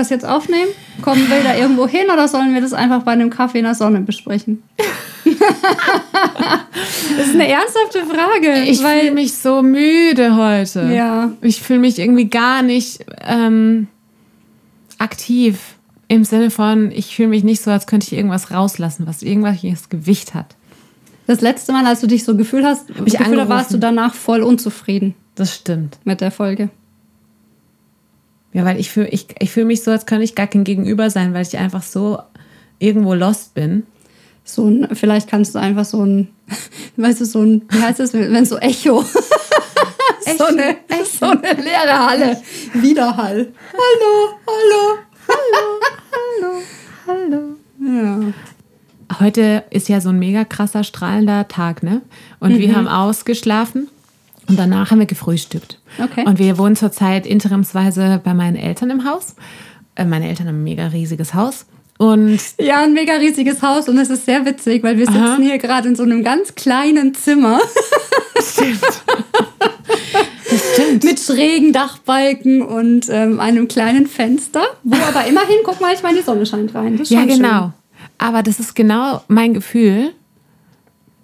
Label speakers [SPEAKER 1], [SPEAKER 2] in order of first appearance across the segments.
[SPEAKER 1] Das jetzt aufnehmen? Kommen wir da irgendwo hin oder sollen wir das einfach bei einem Kaffee in der Sonne besprechen? das ist eine ernsthafte Frage.
[SPEAKER 2] Ich fühle mich so müde heute.
[SPEAKER 1] Ja.
[SPEAKER 2] Ich fühle mich irgendwie gar nicht ähm, aktiv. Im Sinne von, ich fühle mich nicht so, als könnte ich irgendwas rauslassen, was irgendwelches Gewicht hat.
[SPEAKER 1] Das letzte Mal, als du dich so gefühlt hast,
[SPEAKER 2] ich
[SPEAKER 1] Gefühl, warst du danach voll unzufrieden
[SPEAKER 2] Das stimmt.
[SPEAKER 1] mit der Folge.
[SPEAKER 2] Ja, weil ich fühle ich, ich fühl mich so, als könnte ich gar kein Gegenüber sein, weil ich einfach so irgendwo lost bin.
[SPEAKER 1] So ein, vielleicht kannst du einfach so ein, weißt du, so ein, wie heißt das, wenn so Echo. so, eine, so eine leere Halle. Widerhall. Hallo, hallo, hallo, hallo, hallo. Ja.
[SPEAKER 2] Heute ist ja so ein mega krasser, strahlender Tag, ne? Und wir haben ausgeschlafen und danach haben wir gefrühstückt.
[SPEAKER 1] Okay.
[SPEAKER 2] Und wir wohnen zurzeit interimsweise bei meinen Eltern im Haus. Äh, meine Eltern haben ein mega riesiges Haus. Und
[SPEAKER 1] Ja, ein mega riesiges Haus und es ist sehr witzig, weil wir sitzen
[SPEAKER 2] Aha.
[SPEAKER 1] hier gerade in so einem ganz kleinen Zimmer
[SPEAKER 2] das stimmt.
[SPEAKER 1] mit schrägen Dachbalken und ähm, einem kleinen Fenster, wo aber immerhin, guck mal, ich meine, die Sonne scheint rein.
[SPEAKER 2] Ja, genau. Aber das ist genau mein Gefühl,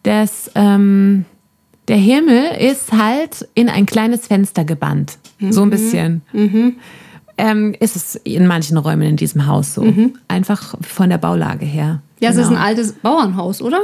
[SPEAKER 2] dass ähm, der Himmel ist halt in ein kleines Fenster gebannt. So ein bisschen. Ähm, ist es in manchen Räumen in diesem Haus so. Einfach von der Baulage her.
[SPEAKER 1] Ja, es ist ein
[SPEAKER 2] Genau.
[SPEAKER 1] altes Bauernhaus, oder?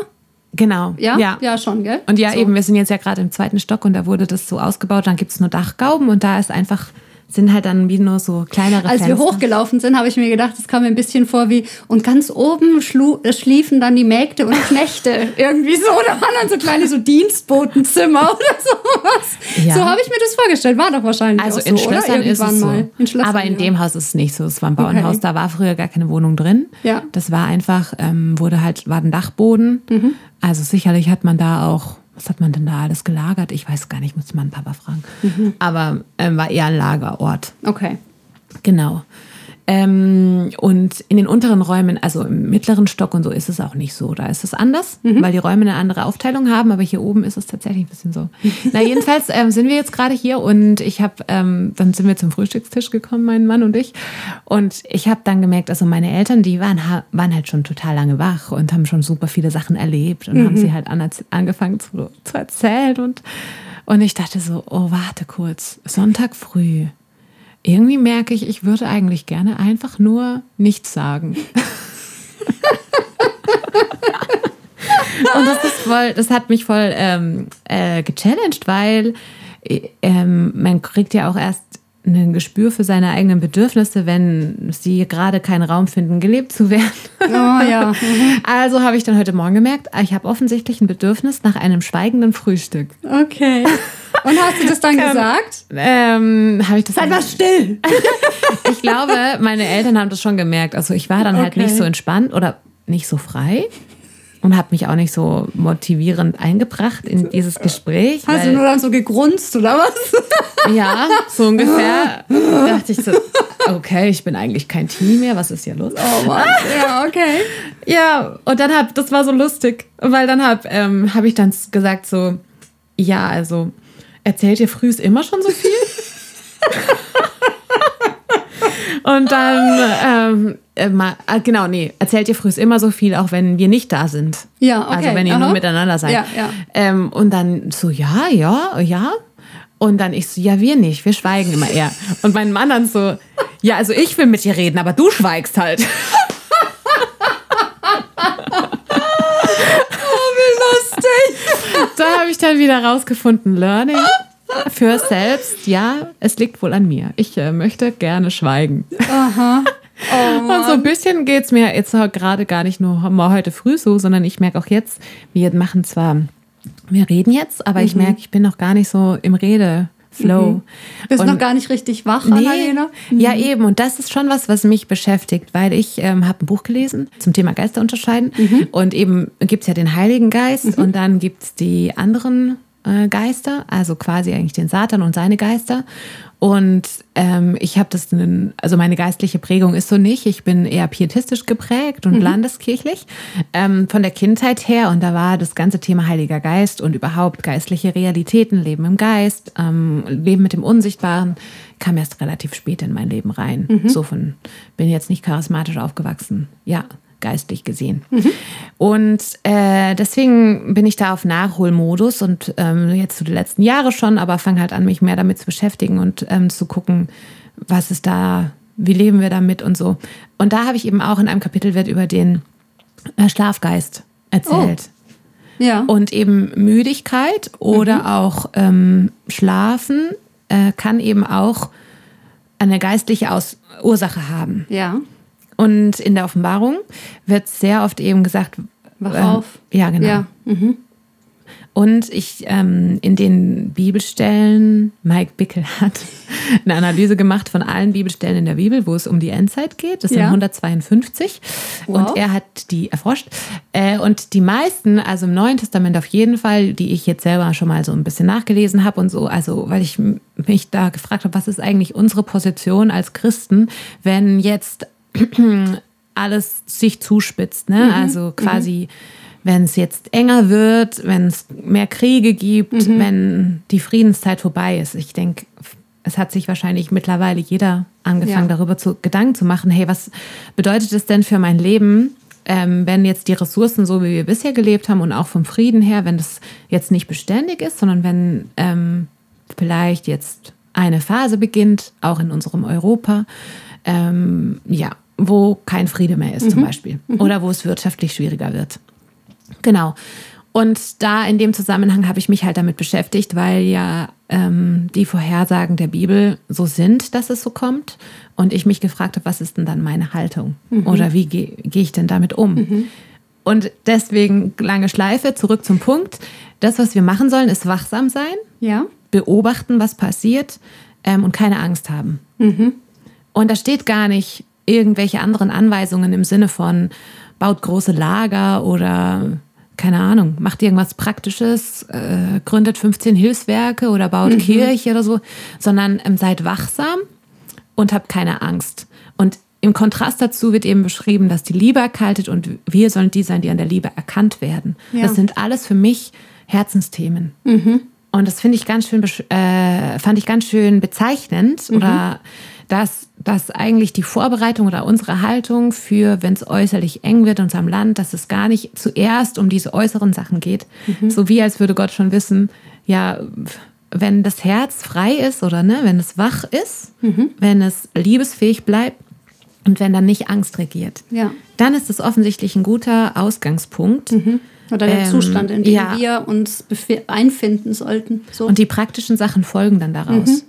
[SPEAKER 2] Genau.
[SPEAKER 1] Ja?
[SPEAKER 2] ja.
[SPEAKER 1] Ja, schon, gell?
[SPEAKER 2] Und ja,
[SPEAKER 1] So.
[SPEAKER 2] eben, wir sind jetzt ja gerade im zweiten Stock und da wurde das so ausgebaut. Dann gibt es nur Dachgauben und da ist einfach, sind halt dann wie nur so kleinere
[SPEAKER 1] Als
[SPEAKER 2] Fenster.
[SPEAKER 1] wir hochgelaufen sind, habe ich mir gedacht, das kam mir ein bisschen vor wie, und ganz oben äh, schliefen dann die Mägde und Knechte. Irgendwie so, da waren dann so kleine so Dienstbotenzimmer oder sowas.
[SPEAKER 2] Ja.
[SPEAKER 1] So habe ich mir das vorgestellt. War doch wahrscheinlich
[SPEAKER 2] Also
[SPEAKER 1] auch
[SPEAKER 2] in
[SPEAKER 1] so, oder?
[SPEAKER 2] Schlössern ist
[SPEAKER 1] Irgendwann
[SPEAKER 2] es so.
[SPEAKER 1] mal. In Schlössern,
[SPEAKER 2] Aber in
[SPEAKER 1] ja.
[SPEAKER 2] dem Haus ist es nicht so. Es war ein Bauernhaus,
[SPEAKER 1] Okay.
[SPEAKER 2] da war früher gar keine Wohnung drin.
[SPEAKER 1] Ja.
[SPEAKER 2] Das war einfach, ähm, wurde halt, war ein Dachboden.
[SPEAKER 1] Mhm.
[SPEAKER 2] Also sicherlich hat man da auch, was hat man denn da alles gelagert? Ich weiß gar nicht, muss man Papa fragen.
[SPEAKER 1] Mhm.
[SPEAKER 2] Aber ähm, war eher ein Lagerort.
[SPEAKER 1] Okay.
[SPEAKER 2] Genau. Ähm, und in den unteren Räumen, also im mittleren Stock und so, ist es auch nicht so. Da ist es anders,
[SPEAKER 1] Mhm.
[SPEAKER 2] weil die Räume eine andere Aufteilung haben, aber hier oben ist es tatsächlich ein bisschen so. Na, jedenfalls ähm, sind wir jetzt gerade hier und ich habe, ähm, dann sind wir zum Frühstückstisch gekommen, mein Mann und ich. Und ich habe dann gemerkt, also meine Eltern, die waren, waren halt schon total lange wach und haben schon super viele Sachen erlebt und haben sie halt an, angefangen zu, zu erzählen. Und, und ich dachte so, oh, warte kurz, Sonntag früh irgendwie merke ich, ich würde eigentlich gerne einfach nur nichts sagen. Und das ist voll, das hat mich voll ähm, äh, gechallenged, weil äh, ähm, man kriegt ja auch erst ein Gespür für seine eigenen Bedürfnisse, wenn sie gerade keinen Raum finden, gelebt zu werden.
[SPEAKER 1] Oh ja.
[SPEAKER 2] Also habe ich dann heute Morgen gemerkt, ich habe offensichtlich ein Bedürfnis nach einem schweigenden Frühstück.
[SPEAKER 1] Okay. Und hast du das dann gesagt?
[SPEAKER 2] Ähm, habe ich das
[SPEAKER 1] Seid mal still.
[SPEAKER 2] Ich glaube, meine Eltern haben das schon gemerkt. Also ich war dann halt
[SPEAKER 1] Okay.
[SPEAKER 2] nicht so entspannt oder nicht so frei und habe mich auch nicht so motivierend eingebracht in dieses Gespräch.
[SPEAKER 1] Hast du nur dann so gegrunzt oder was?
[SPEAKER 2] ja, so ungefähr. dachte ich so, okay, ich bin eigentlich kein Team mehr. Was ist hier los?
[SPEAKER 1] Oh Mann. Ja, okay.
[SPEAKER 2] Ja, und dann hab, das war so lustig, weil dann habe ähm, hab ich dann gesagt so, ja, also erzählt ihr frühs immer schon so viel? und dann, ähm, äh, äh, genau, nee, erzählt ihr frühs immer so viel, auch wenn wir nicht da sind.
[SPEAKER 1] Ja, okay.
[SPEAKER 2] Also wenn ihr
[SPEAKER 1] Aha.
[SPEAKER 2] nur miteinander seid.
[SPEAKER 1] Ja, ja.
[SPEAKER 2] Ähm, und dann so, ja, ja, ja. Und dann ich so, ja, wir nicht, wir schweigen immer eher. Und mein Mann dann so, ja, also ich will mit dir reden, aber du schweigst halt.
[SPEAKER 1] Lustig.
[SPEAKER 2] Da habe ich dann wieder rausgefunden, Learning für selbst. Ja, es liegt wohl an mir. Ich äh, möchte gerne schweigen.
[SPEAKER 1] Aha. Oh
[SPEAKER 2] Und so ein bisschen geht es mir jetzt gerade gar nicht nur mal heute früh so, sondern ich merke auch jetzt, wir machen zwar, wir reden jetzt, aber ich merke, ich bin noch gar nicht so im Redeflow.
[SPEAKER 1] Bist
[SPEAKER 2] Und-
[SPEAKER 1] noch gar nicht richtig wach,
[SPEAKER 2] Nee,
[SPEAKER 1] Annalena?
[SPEAKER 2] ja eben. Und das ist schon was, was mich beschäftigt, weil ich ähm, habe ein Buch gelesen zum Thema Geister unterscheiden. Und eben gibt es ja den Heiligen Geist und dann gibt es die anderen Geister, also quasi eigentlich den Satan und seine Geister. Und ähm, ich habe das, also meine geistliche Prägung ist so nicht. Ich bin eher pietistisch geprägt und mhm. landeskirchlich ähm, von der Kindheit her. Und da war das ganze Thema Heiliger Geist und überhaupt geistliche Realitäten, Leben im Geist, ähm, Leben mit dem Unsichtbaren, kam erst relativ spät in mein Leben rein. Mhm. So von, bin jetzt nicht charismatisch aufgewachsen. Ja, geistlich gesehen. Mhm. Und äh, deswegen bin ich da auf Nachholmodus und ähm, jetzt zu den letzten Jahre schon, aber fange halt an, mich mehr damit zu beschäftigen und ähm, zu gucken, was ist da, wie leben wir damit und so. Und da habe ich eben auch in einem Kapitel wird über den äh, Schlafgeist erzählt. Oh. Ja. Und eben Müdigkeit oder mhm. auch ähm, Schlafen äh, kann eben auch eine geistliche Aus Ursache haben.
[SPEAKER 1] Ja.
[SPEAKER 2] Und in der Offenbarung wird sehr oft eben gesagt,
[SPEAKER 1] Wach ähm, auf.
[SPEAKER 2] Ja, genau. Ja. Mhm. Und ich ähm, in den Bibelstellen, Mike Bickel hat eine Analyse gemacht von allen Bibelstellen in der Bibel, wo es um die Endzeit geht. Das sind ja. 152. Wow. Und er hat die erforscht. Äh, und die meisten, also im Neuen Testament auf jeden Fall, die ich jetzt selber schon mal so ein bisschen nachgelesen habe und so, also weil ich mich da gefragt habe, was ist eigentlich unsere Position als Christen, wenn jetzt alles sich zuspitzt. Ne? Mhm. Also quasi, mhm. wenn es jetzt enger wird, wenn es mehr Kriege gibt, mhm. wenn die Friedenszeit vorbei ist. Ich denke, es hat sich wahrscheinlich mittlerweile jeder angefangen, ja. darüber zu, Gedanken zu machen, hey, was bedeutet es denn für mein Leben, ähm, wenn jetzt die Ressourcen so, wie wir bisher gelebt haben und auch vom Frieden her, wenn das jetzt nicht beständig ist, sondern wenn ähm, vielleicht jetzt eine Phase beginnt, auch in unserem Europa, ähm, ja, wo kein Friede mehr ist, mhm. zum Beispiel. Mhm. Oder wo es wirtschaftlich schwieriger wird. Genau. Und da in dem Zusammenhang habe ich mich halt damit beschäftigt, weil ja ähm, die Vorhersagen der Bibel so sind, dass es so kommt. Und ich mich gefragt habe, was ist denn dann meine Haltung? Mhm. Oder wie gehe geh ich denn damit um? Mhm. Und deswegen lange Schleife, zurück zum Punkt. Das, was wir machen sollen, ist wachsam sein,
[SPEAKER 1] ja.
[SPEAKER 2] beobachten, was passiert ähm, und keine Angst haben. Mhm. Und da steht gar nicht, irgendwelche anderen Anweisungen im Sinne von baut große Lager oder keine Ahnung, macht irgendwas Praktisches, äh, gründet 15 Hilfswerke oder baut mhm. Kirche oder so, sondern ähm, seid wachsam und habt keine Angst. Und im Kontrast dazu wird eben beschrieben, dass die Liebe erkaltet und wir sollen die sein, die an der Liebe erkannt werden. Ja. Das sind alles für mich Herzensthemen. Mhm. Und das finde ich ganz schön, äh, fand ich ganz schön bezeichnend mhm. oder dass, dass eigentlich die Vorbereitung oder unsere Haltung für, wenn es äußerlich eng wird in unserem Land, dass es gar nicht zuerst um diese äußeren Sachen geht. Mhm. So wie als würde Gott schon wissen, ja, wenn das Herz frei ist oder ne, wenn es wach ist, mhm. wenn es liebesfähig bleibt und wenn dann nicht Angst regiert,
[SPEAKER 1] ja.
[SPEAKER 2] dann ist es offensichtlich ein guter Ausgangspunkt.
[SPEAKER 1] Mhm. Oder der ähm, Zustand, in dem ja. wir uns einfinden sollten.
[SPEAKER 2] So. Und die praktischen Sachen folgen dann daraus.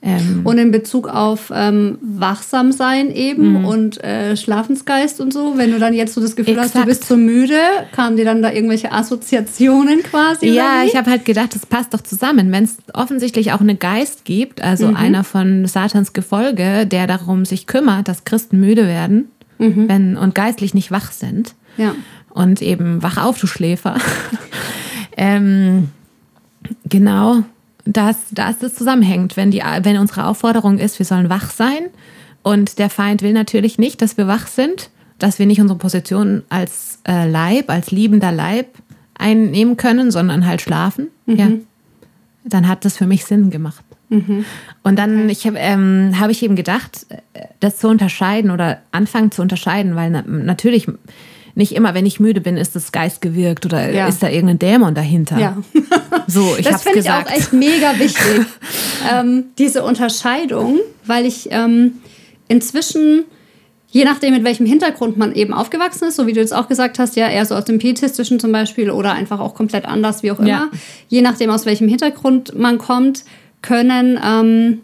[SPEAKER 1] Ähm, und in Bezug auf ähm, wachsam sein eben mhm. und äh, Schlafensgeist und so, wenn du dann jetzt so das Gefühl Exakt. hast, du bist so müde, kamen dir dann da irgendwelche Assoziationen quasi?
[SPEAKER 2] Ja, ich habe halt gedacht, das passt doch zusammen. Wenn es offensichtlich auch einen Geist gibt, also mhm. einer von Satans Gefolge, der darum sich kümmert, dass Christen müde werden mhm. wenn, und geistlich nicht wach sind.
[SPEAKER 1] Ja.
[SPEAKER 2] Und eben wach auf, du Schläfer. ähm, genau dass, dass das zusammenhängt. Wenn, die, wenn unsere Aufforderung ist, wir sollen wach sein und der Feind will natürlich nicht, dass wir wach sind, dass wir nicht unsere Position als äh, Leib, als liebender Leib einnehmen können, sondern halt schlafen, mhm. ja, dann hat das für mich Sinn gemacht. Mhm. Und dann ich hab, ähm, habe ich eben gedacht, äh, das zu unterscheiden oder anfangen zu unterscheiden, weil na, natürlich nicht immer, wenn ich müde bin, ist das Geist gewirkt oder ja. ist da irgendein Dämon dahinter.
[SPEAKER 1] Ja.
[SPEAKER 2] So, ich
[SPEAKER 1] das finde ich auch echt mega wichtig, ähm, diese Unterscheidung, weil ich ähm, inzwischen je nachdem, mit welchem Hintergrund man eben aufgewachsen ist, so wie du jetzt auch gesagt hast, ja, eher so aus dem Pietistischen zum Beispiel oder einfach auch komplett anders, wie auch immer, ja. je nachdem, aus welchem Hintergrund man kommt, können ähm,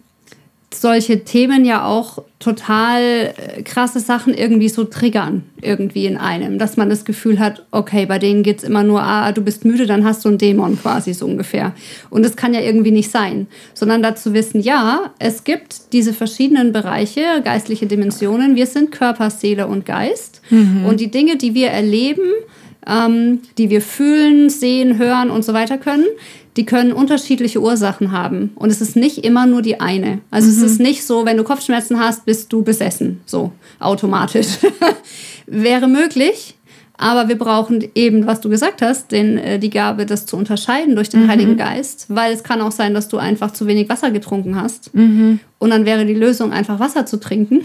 [SPEAKER 1] solche Themen ja auch total äh, krasse Sachen irgendwie so triggern, irgendwie in einem, dass man das Gefühl hat, okay, bei denen geht es immer nur, ah, du bist müde, dann hast du einen Dämon quasi so ungefähr. Und das kann ja irgendwie nicht sein, sondern dazu wissen, ja, es gibt diese verschiedenen Bereiche, geistliche Dimensionen, wir sind Körper, Seele und Geist. Mhm. Und die Dinge, die wir erleben, ähm, die wir fühlen, sehen, hören und so weiter können, die können unterschiedliche Ursachen haben. Und es ist nicht immer nur die eine. Also mhm. es ist nicht so, wenn du Kopfschmerzen hast, bist du besessen. So, automatisch. Wäre möglich. Aber wir brauchen eben, was du gesagt hast, den, äh, die Gabe, das zu unterscheiden durch den mhm. Heiligen Geist. Weil es kann auch sein, dass du einfach zu wenig Wasser getrunken hast. Mhm. Und dann wäre die Lösung einfach Wasser zu trinken.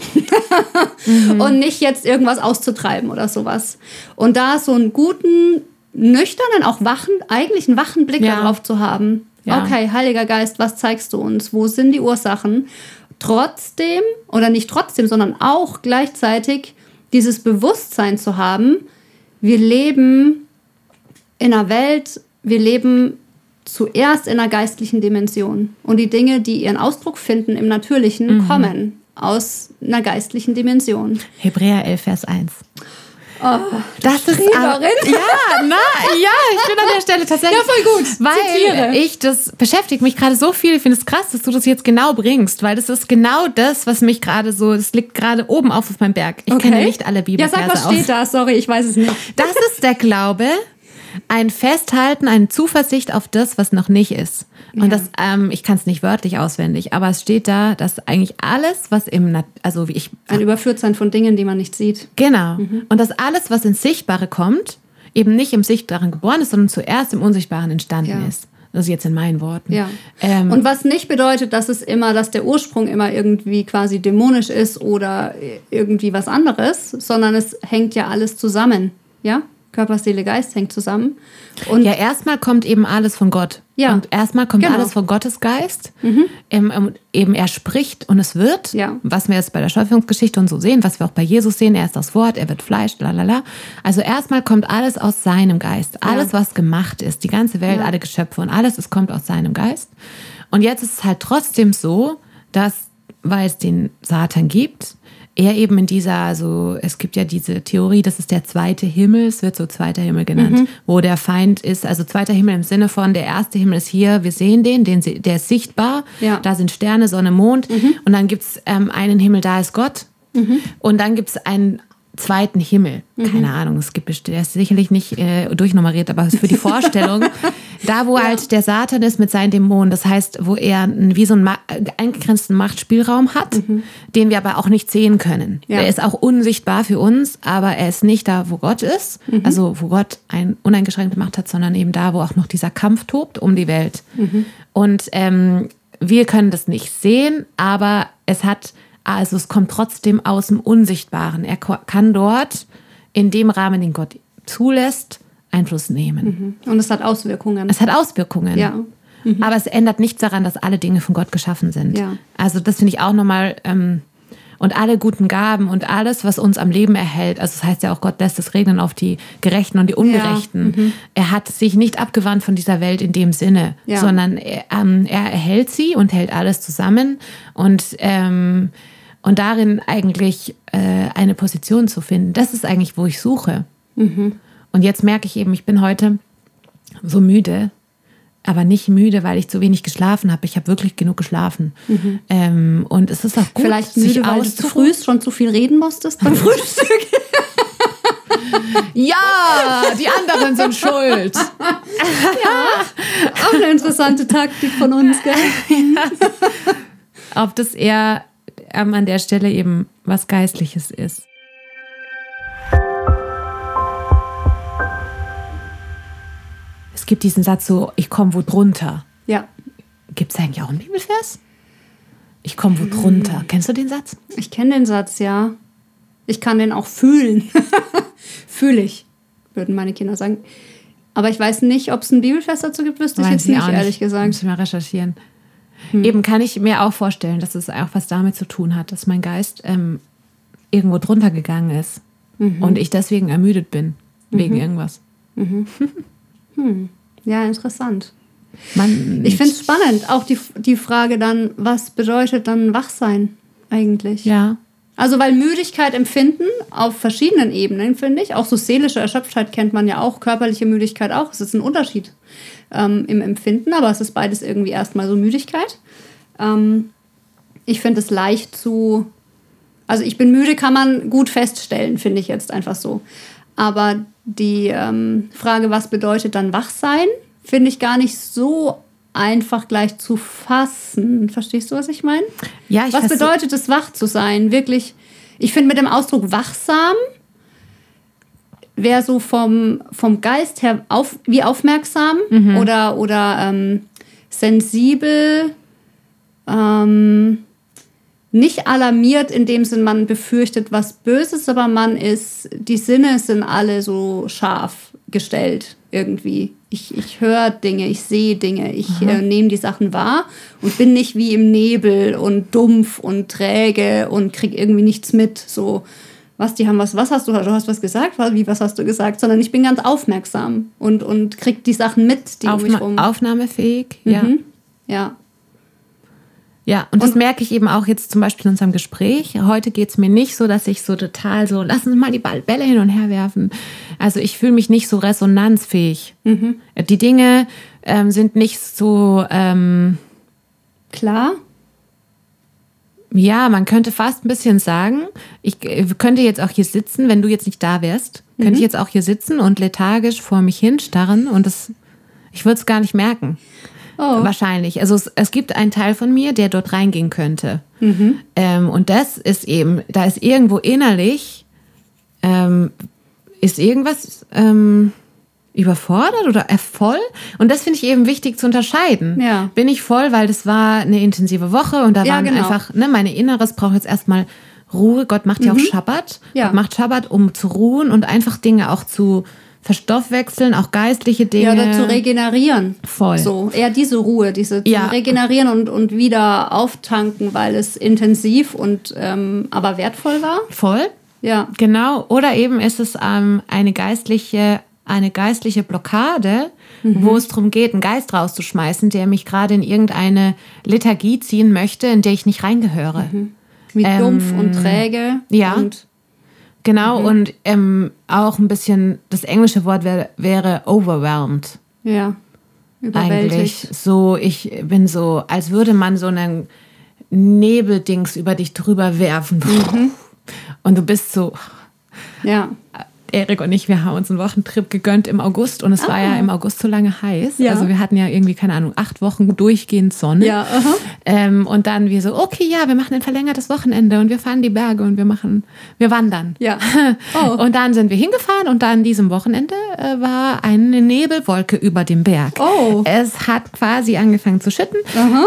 [SPEAKER 1] mhm. Und nicht jetzt irgendwas auszutreiben oder sowas. Und da so einen guten nüchternen, auch wachen, eigentlich einen wachen Blick ja. darauf zu haben. Ja. Okay, Heiliger Geist, was zeigst du uns? Wo sind die Ursachen? Trotzdem, oder nicht trotzdem, sondern auch gleichzeitig dieses Bewusstsein zu haben, wir leben in einer Welt, wir leben zuerst in einer geistlichen Dimension. Und die Dinge, die ihren Ausdruck finden im Natürlichen, mhm. kommen aus einer geistlichen Dimension.
[SPEAKER 2] Hebräer 11, Vers 1. Oh, das ist Streberin. ja, na, ja, ich bin an der Stelle tatsächlich. Ja, voll gut. Weil Zitiere. ich das beschäftigt mich gerade so viel. Ich finde es krass, dass du das jetzt genau bringst, weil das ist genau das, was mich gerade so, das liegt gerade oben auf auf meinem Berg. Ich okay. kenne nicht alle Bibelverse.
[SPEAKER 1] Ja, sag, was steht da? Sorry, ich weiß es nicht.
[SPEAKER 2] Das ist der Glaube, ein Festhalten, eine Zuversicht auf das, was noch nicht ist. Und ja. das, ähm, ich kann es nicht wörtlich auswendig, aber es steht da, dass eigentlich alles, was im, also wie ich.
[SPEAKER 1] Ein Überführtsein von Dingen, die man nicht sieht.
[SPEAKER 2] Genau. Mhm. Und dass alles, was ins Sichtbare kommt, eben nicht im Sichtbaren geboren ist, sondern zuerst im Unsichtbaren entstanden ja. ist. Das ist jetzt in meinen Worten.
[SPEAKER 1] Ja. Ähm, und was nicht bedeutet, dass es immer, dass der Ursprung immer irgendwie quasi dämonisch ist oder irgendwie was anderes, sondern es hängt ja alles zusammen. Ja? Körper, Seele, Geist hängt zusammen.
[SPEAKER 2] Und ja, erstmal kommt eben alles von Gott. Ja. Und erstmal kommt genau. alles von Gottes Geist. Mhm. Ähm, eben er spricht und es wird, ja. was wir jetzt bei der Schöpfungsgeschichte und so sehen, was wir auch bei Jesus sehen, er ist das Wort, er wird Fleisch, lalala. Also erstmal kommt alles aus seinem Geist. Alles, ja. was gemacht ist, die ganze Welt, ja. alle Geschöpfe und alles, es kommt aus seinem Geist. Und jetzt ist es halt trotzdem so, dass, weil es den Satan gibt, er eben in dieser, also es gibt ja diese Theorie, das ist der zweite Himmel, es wird so zweiter Himmel genannt, mhm. wo der Feind ist, also zweiter Himmel im Sinne von, der erste Himmel ist hier, wir sehen den, den der ist sichtbar, ja. da sind Sterne, Sonne, Mond mhm. und dann gibt es ähm, einen Himmel, da ist Gott mhm. und dann gibt es einen zweiten Himmel. Mhm. Keine Ahnung, es gibt der ist sicherlich nicht äh, durchnummeriert, aber für die Vorstellung, da wo ja. halt der Satan ist mit seinen Dämonen, das heißt, wo er wie so einen ma eingegrenzten Machtspielraum hat, mhm. den wir aber auch nicht sehen können. Ja. Er ist auch unsichtbar für uns, aber er ist nicht da, wo Gott ist, mhm. also wo Gott ein uneingeschränkte Macht hat, sondern eben da, wo auch noch dieser Kampf tobt um die Welt. Mhm. Und ähm, wir können das nicht sehen, aber es hat also es kommt trotzdem aus dem Unsichtbaren. Er kann dort in dem Rahmen, den Gott zulässt, Einfluss nehmen.
[SPEAKER 1] Mhm. Und es hat Auswirkungen.
[SPEAKER 2] Es hat Auswirkungen. Ja. Mhm. Aber es ändert nichts daran, dass alle Dinge von Gott geschaffen sind. Ja. Also das finde ich auch nochmal. Ähm, und alle guten Gaben und alles, was uns am Leben erhält. Also das heißt ja auch, Gott lässt es regnen auf die Gerechten und die Ungerechten. Ja. Mhm. Er hat sich nicht abgewandt von dieser Welt in dem Sinne, ja. sondern er, ähm, er, erhält sie und hält alles zusammen. Und ähm, und darin eigentlich äh, eine Position zu finden, das ist eigentlich, wo ich suche. Mhm. Und jetzt merke ich eben, ich bin heute so müde, aber nicht müde, weil ich zu wenig geschlafen habe. Ich habe wirklich genug geschlafen. Mhm. Ähm, und es ist auch gut,
[SPEAKER 1] Vielleicht müde, sich weil du zu früh schon zu viel reden musstest beim Frühstück.
[SPEAKER 2] ja, die anderen sind schuld.
[SPEAKER 1] ja, auch eine interessante Taktik von uns, gell?
[SPEAKER 2] Ja. Ob das eher ähm, an der Stelle eben was Geistliches ist. Es gibt diesen Satz so, ich komme wo drunter.
[SPEAKER 1] Ja.
[SPEAKER 2] Gibt es eigentlich auch einen Bibelvers? Ich komme wo drunter. Hm. Kennst du den Satz?
[SPEAKER 1] Ich kenne den Satz, ja. Ich kann den auch fühlen. Fühle ich, würden meine Kinder sagen. Aber ich weiß nicht, ob es einen Bibelvers dazu gibt, wüsste ich jetzt nicht, ehrlich gesagt.
[SPEAKER 2] Muss ich mal recherchieren. Hm. Eben kann ich mir auch vorstellen, dass es auch was damit zu tun hat, dass mein Geist ähm, irgendwo drunter gegangen ist mhm. und ich deswegen ermüdet bin, wegen mhm. irgendwas.
[SPEAKER 1] Mhm. Hm. Ja, interessant. Man, ich finde es spannend, auch die, die Frage dann, was bedeutet dann Wachsein eigentlich?
[SPEAKER 2] Ja.
[SPEAKER 1] Also, weil Müdigkeit empfinden auf verschiedenen Ebenen, finde ich. Auch so seelische Erschöpftheit kennt man ja auch, körperliche Müdigkeit auch. Es ist ein Unterschied ähm, im Empfinden, aber es ist beides irgendwie erstmal so Müdigkeit. Ähm, ich finde es leicht zu. Also, ich bin müde, kann man gut feststellen, finde ich jetzt einfach so. Aber die ähm, Frage, was bedeutet dann Wachsein, finde ich gar nicht so einfach gleich zu fassen. Verstehst du, was ich meine?
[SPEAKER 2] Ja, ich
[SPEAKER 1] Was bedeutet es, wach zu sein? Wirklich, ich finde mit dem Ausdruck wachsam wäre so vom, vom Geist her auf, wie aufmerksam
[SPEAKER 2] Mhm.
[SPEAKER 1] oder, oder ähm, sensibel, ähm, nicht alarmiert in dem Sinn, man befürchtet was Böses, aber man ist, die Sinne sind alle so scharf gestellt irgendwie. Ich, ich höre Dinge, ich sehe Dinge, ich äh, nehme die Sachen wahr und bin nicht wie im Nebel und dumpf und träge und krieg irgendwie nichts mit. So, was, die haben was, was hast du, du hast was gesagt, wie, was hast du gesagt, sondern ich bin ganz aufmerksam und, und krieg die Sachen mit, die um mich
[SPEAKER 2] Aufna
[SPEAKER 1] rum.
[SPEAKER 2] aufnahmefähig.
[SPEAKER 1] Mhm. Ja,
[SPEAKER 2] Ja, und das
[SPEAKER 1] Und-
[SPEAKER 2] merke ich eben auch jetzt zum Beispiel in unserem Gespräch. Heute geht es mir nicht so, dass ich so total so, lass uns mal die Bälle hin und her werfen. Also ich fühle mich nicht so resonanzfähig. Die Dinge ähm, sind nicht so, ähm,
[SPEAKER 1] klar.
[SPEAKER 2] ja, man könnte fast ein bisschen sagen, ich äh, könnte jetzt auch hier sitzen, wenn du jetzt nicht da wärst, könnte ich jetzt auch hier sitzen und lethargisch vor mich hinstarren und das, ich würde es gar nicht merken.
[SPEAKER 1] Oh.
[SPEAKER 2] Wahrscheinlich. Also es, es gibt einen Teil von mir, der dort reingehen könnte. Ähm, und das ist eben, da ist irgendwo innerlich, ähm, ist irgendwas ähm, überfordert oder äh, voll. Und das finde ich eben wichtig zu unterscheiden.
[SPEAKER 1] Ja.
[SPEAKER 2] Bin ich voll, weil das war eine intensive Woche und da
[SPEAKER 1] Ja,
[SPEAKER 2] waren
[SPEAKER 1] genau.
[SPEAKER 2] einfach, ne, meine Inneres braucht jetzt erstmal Ruhe. Gott macht ja auch Schabbat.
[SPEAKER 1] Ja.
[SPEAKER 2] Gott macht Schabbat, um zu ruhen und einfach Dinge auch zu verstoffwechseln, auch geistliche Dinge.
[SPEAKER 1] Ja, oder zu regenerieren.
[SPEAKER 2] Voll.
[SPEAKER 1] So, eher diese Ruhe, diese
[SPEAKER 2] Ja.
[SPEAKER 1] Regenerieren und, und wieder auftanken, weil es intensiv und ähm, aber wertvoll war.
[SPEAKER 2] Voll.
[SPEAKER 1] Ja.
[SPEAKER 2] Genau, oder eben ist es ähm, eine geistliche, eine geistliche Blockade,
[SPEAKER 1] Mhm.
[SPEAKER 2] wo es darum geht, einen Geist rauszuschmeißen, der mich gerade in irgendeine Lethargie ziehen möchte, in der ich nicht reingehöre.
[SPEAKER 1] Wie
[SPEAKER 2] Ähm,
[SPEAKER 1] dumpf und träge.
[SPEAKER 2] ja.
[SPEAKER 1] Und,
[SPEAKER 2] Genau, und ähm, auch ein bisschen, das englische Wort wär, wäre overwhelmed.
[SPEAKER 1] ja.
[SPEAKER 2] Eigentlich
[SPEAKER 1] Überwältigt.
[SPEAKER 2] so, ich bin so, als würde man so einen Nebeldings über dich drüber werfen.
[SPEAKER 1] Mhm.
[SPEAKER 2] Und du bist so,
[SPEAKER 1] Ja.
[SPEAKER 2] Erik und ich, wir haben uns einen Wochentrip gegönnt im August und es war ja im August so lange heiß.
[SPEAKER 1] Ja.
[SPEAKER 2] Also wir hatten ja irgendwie, keine Ahnung, acht Wochen durchgehend Sonne.
[SPEAKER 1] Ja.
[SPEAKER 2] Ähm, und dann wir so, okay, ja, wir machen ein verlängertes Wochenende und wir fahren die Berge und wir machen, wir wandern.
[SPEAKER 1] Ja. Oh.
[SPEAKER 2] Und dann sind wir hingefahren und dann an diesem Wochenende äh, war eine Nebelwolke über dem Berg.
[SPEAKER 1] Oh.
[SPEAKER 2] Es hat quasi angefangen zu schütten,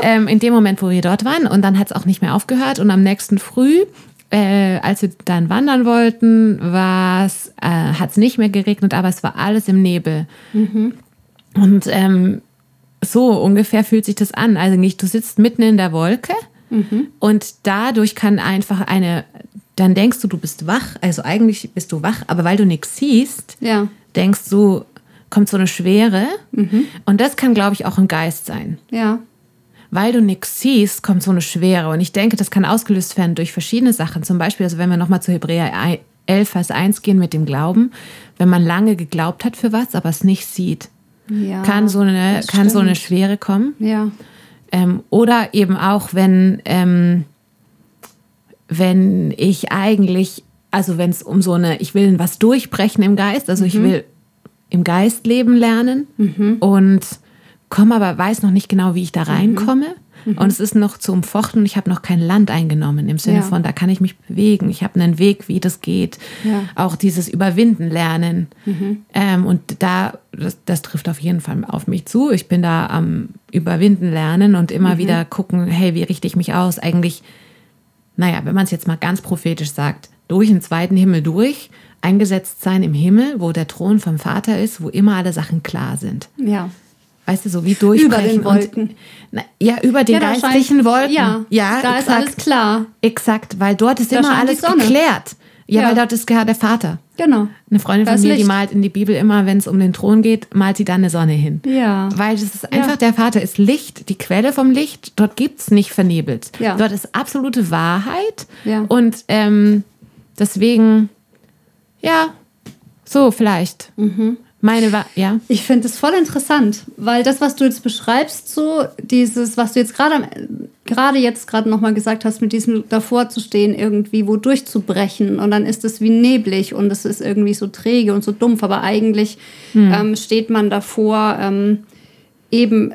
[SPEAKER 2] ähm, in dem Moment, wo wir dort waren. Und dann hat es auch nicht mehr aufgehört. Und am nächsten Früh, äh, als wir dann wandern wollten, äh, hat es nicht mehr geregnet, aber es war alles im Nebel. Und ähm, so ungefähr fühlt sich das an. Also nicht, du sitzt mitten in der Wolke und dadurch kann einfach eine, dann denkst du, du bist wach, also eigentlich bist du wach, aber weil du nichts siehst,
[SPEAKER 1] Ja.
[SPEAKER 2] denkst du, kommt so eine Schwere. Und das kann, glaube ich, auch im Geist sein.
[SPEAKER 1] Ja.
[SPEAKER 2] Weil du nichts siehst, kommt so eine Schwere. Und ich denke, das kann ausgelöst werden durch verschiedene Sachen. Zum Beispiel, also wenn wir nochmal zu Hebräer 11, Vers 1 gehen mit dem Glauben, wenn man lange geglaubt hat für was, aber es nicht sieht,
[SPEAKER 1] Ja.
[SPEAKER 2] kann, so eine, kann so eine. Schwere kommen.
[SPEAKER 1] Ja.
[SPEAKER 2] Ähm, oder eben auch, wenn, ähm, wenn ich eigentlich, also wenn es um so eine, ich will was durchbrechen im Geist, also ich will im Geist leben lernen und komme aber weiß noch nicht genau, wie ich da reinkomme. Und es ist noch zu umfochten und ich habe noch kein Land eingenommen im Sinne
[SPEAKER 1] Ja.
[SPEAKER 2] von, da kann ich mich bewegen. Ich habe einen Weg, wie das geht.
[SPEAKER 1] Ja.
[SPEAKER 2] Auch dieses Überwinden lernen. Ähm, und da, das, das trifft auf jeden Fall auf mich zu. Ich bin da am Überwinden lernen und immer wieder gucken, hey, wie richte ich mich aus? Eigentlich, naja, wenn man es jetzt mal ganz prophetisch sagt, durch den zweiten Himmel durch, eingesetzt sein im Himmel, wo der Thron vom Vater ist, wo immer alle Sachen klar sind.
[SPEAKER 1] Ja.
[SPEAKER 2] Weißt du, so wie durchbrechen.
[SPEAKER 1] den Wolken.
[SPEAKER 2] Und, na, ja, über den
[SPEAKER 1] Ja, da
[SPEAKER 2] geistlichen Wolken.
[SPEAKER 1] Ja,
[SPEAKER 2] ja
[SPEAKER 1] da ist alles klar.
[SPEAKER 2] Exakt, weil dort ist
[SPEAKER 1] Da
[SPEAKER 2] immer
[SPEAKER 1] die
[SPEAKER 2] alles geklärt. Ja,
[SPEAKER 1] Ja.
[SPEAKER 2] weil dort ist gerade der Vater.
[SPEAKER 1] Genau.
[SPEAKER 2] Eine Freundin
[SPEAKER 1] Da
[SPEAKER 2] von mir, die
[SPEAKER 1] Licht.
[SPEAKER 2] malt in die Bibel immer, wenn es um den Thron geht, malt sie dann eine Sonne hin.
[SPEAKER 1] Ja.
[SPEAKER 2] Weil das ist einfach, der Vater ist Licht, die Quelle vom Licht. Dort gibt es nicht vernebelt.
[SPEAKER 1] Ja.
[SPEAKER 2] Dort ist absolute Wahrheit.
[SPEAKER 1] Ja.
[SPEAKER 2] Und ähm, deswegen, ja, so vielleicht.
[SPEAKER 1] Mhm.
[SPEAKER 2] Meine Wa ja.
[SPEAKER 1] Ich finde es voll interessant, weil das, was du jetzt beschreibst, so dieses, was du jetzt gerade gerade jetzt gerade noch mal gesagt hast, mit diesem davor zu stehen, irgendwie wo durchzubrechen und dann ist es wie neblig und es ist irgendwie so träge und so dumpf, aber eigentlich ähm, steht man davor, ähm, eben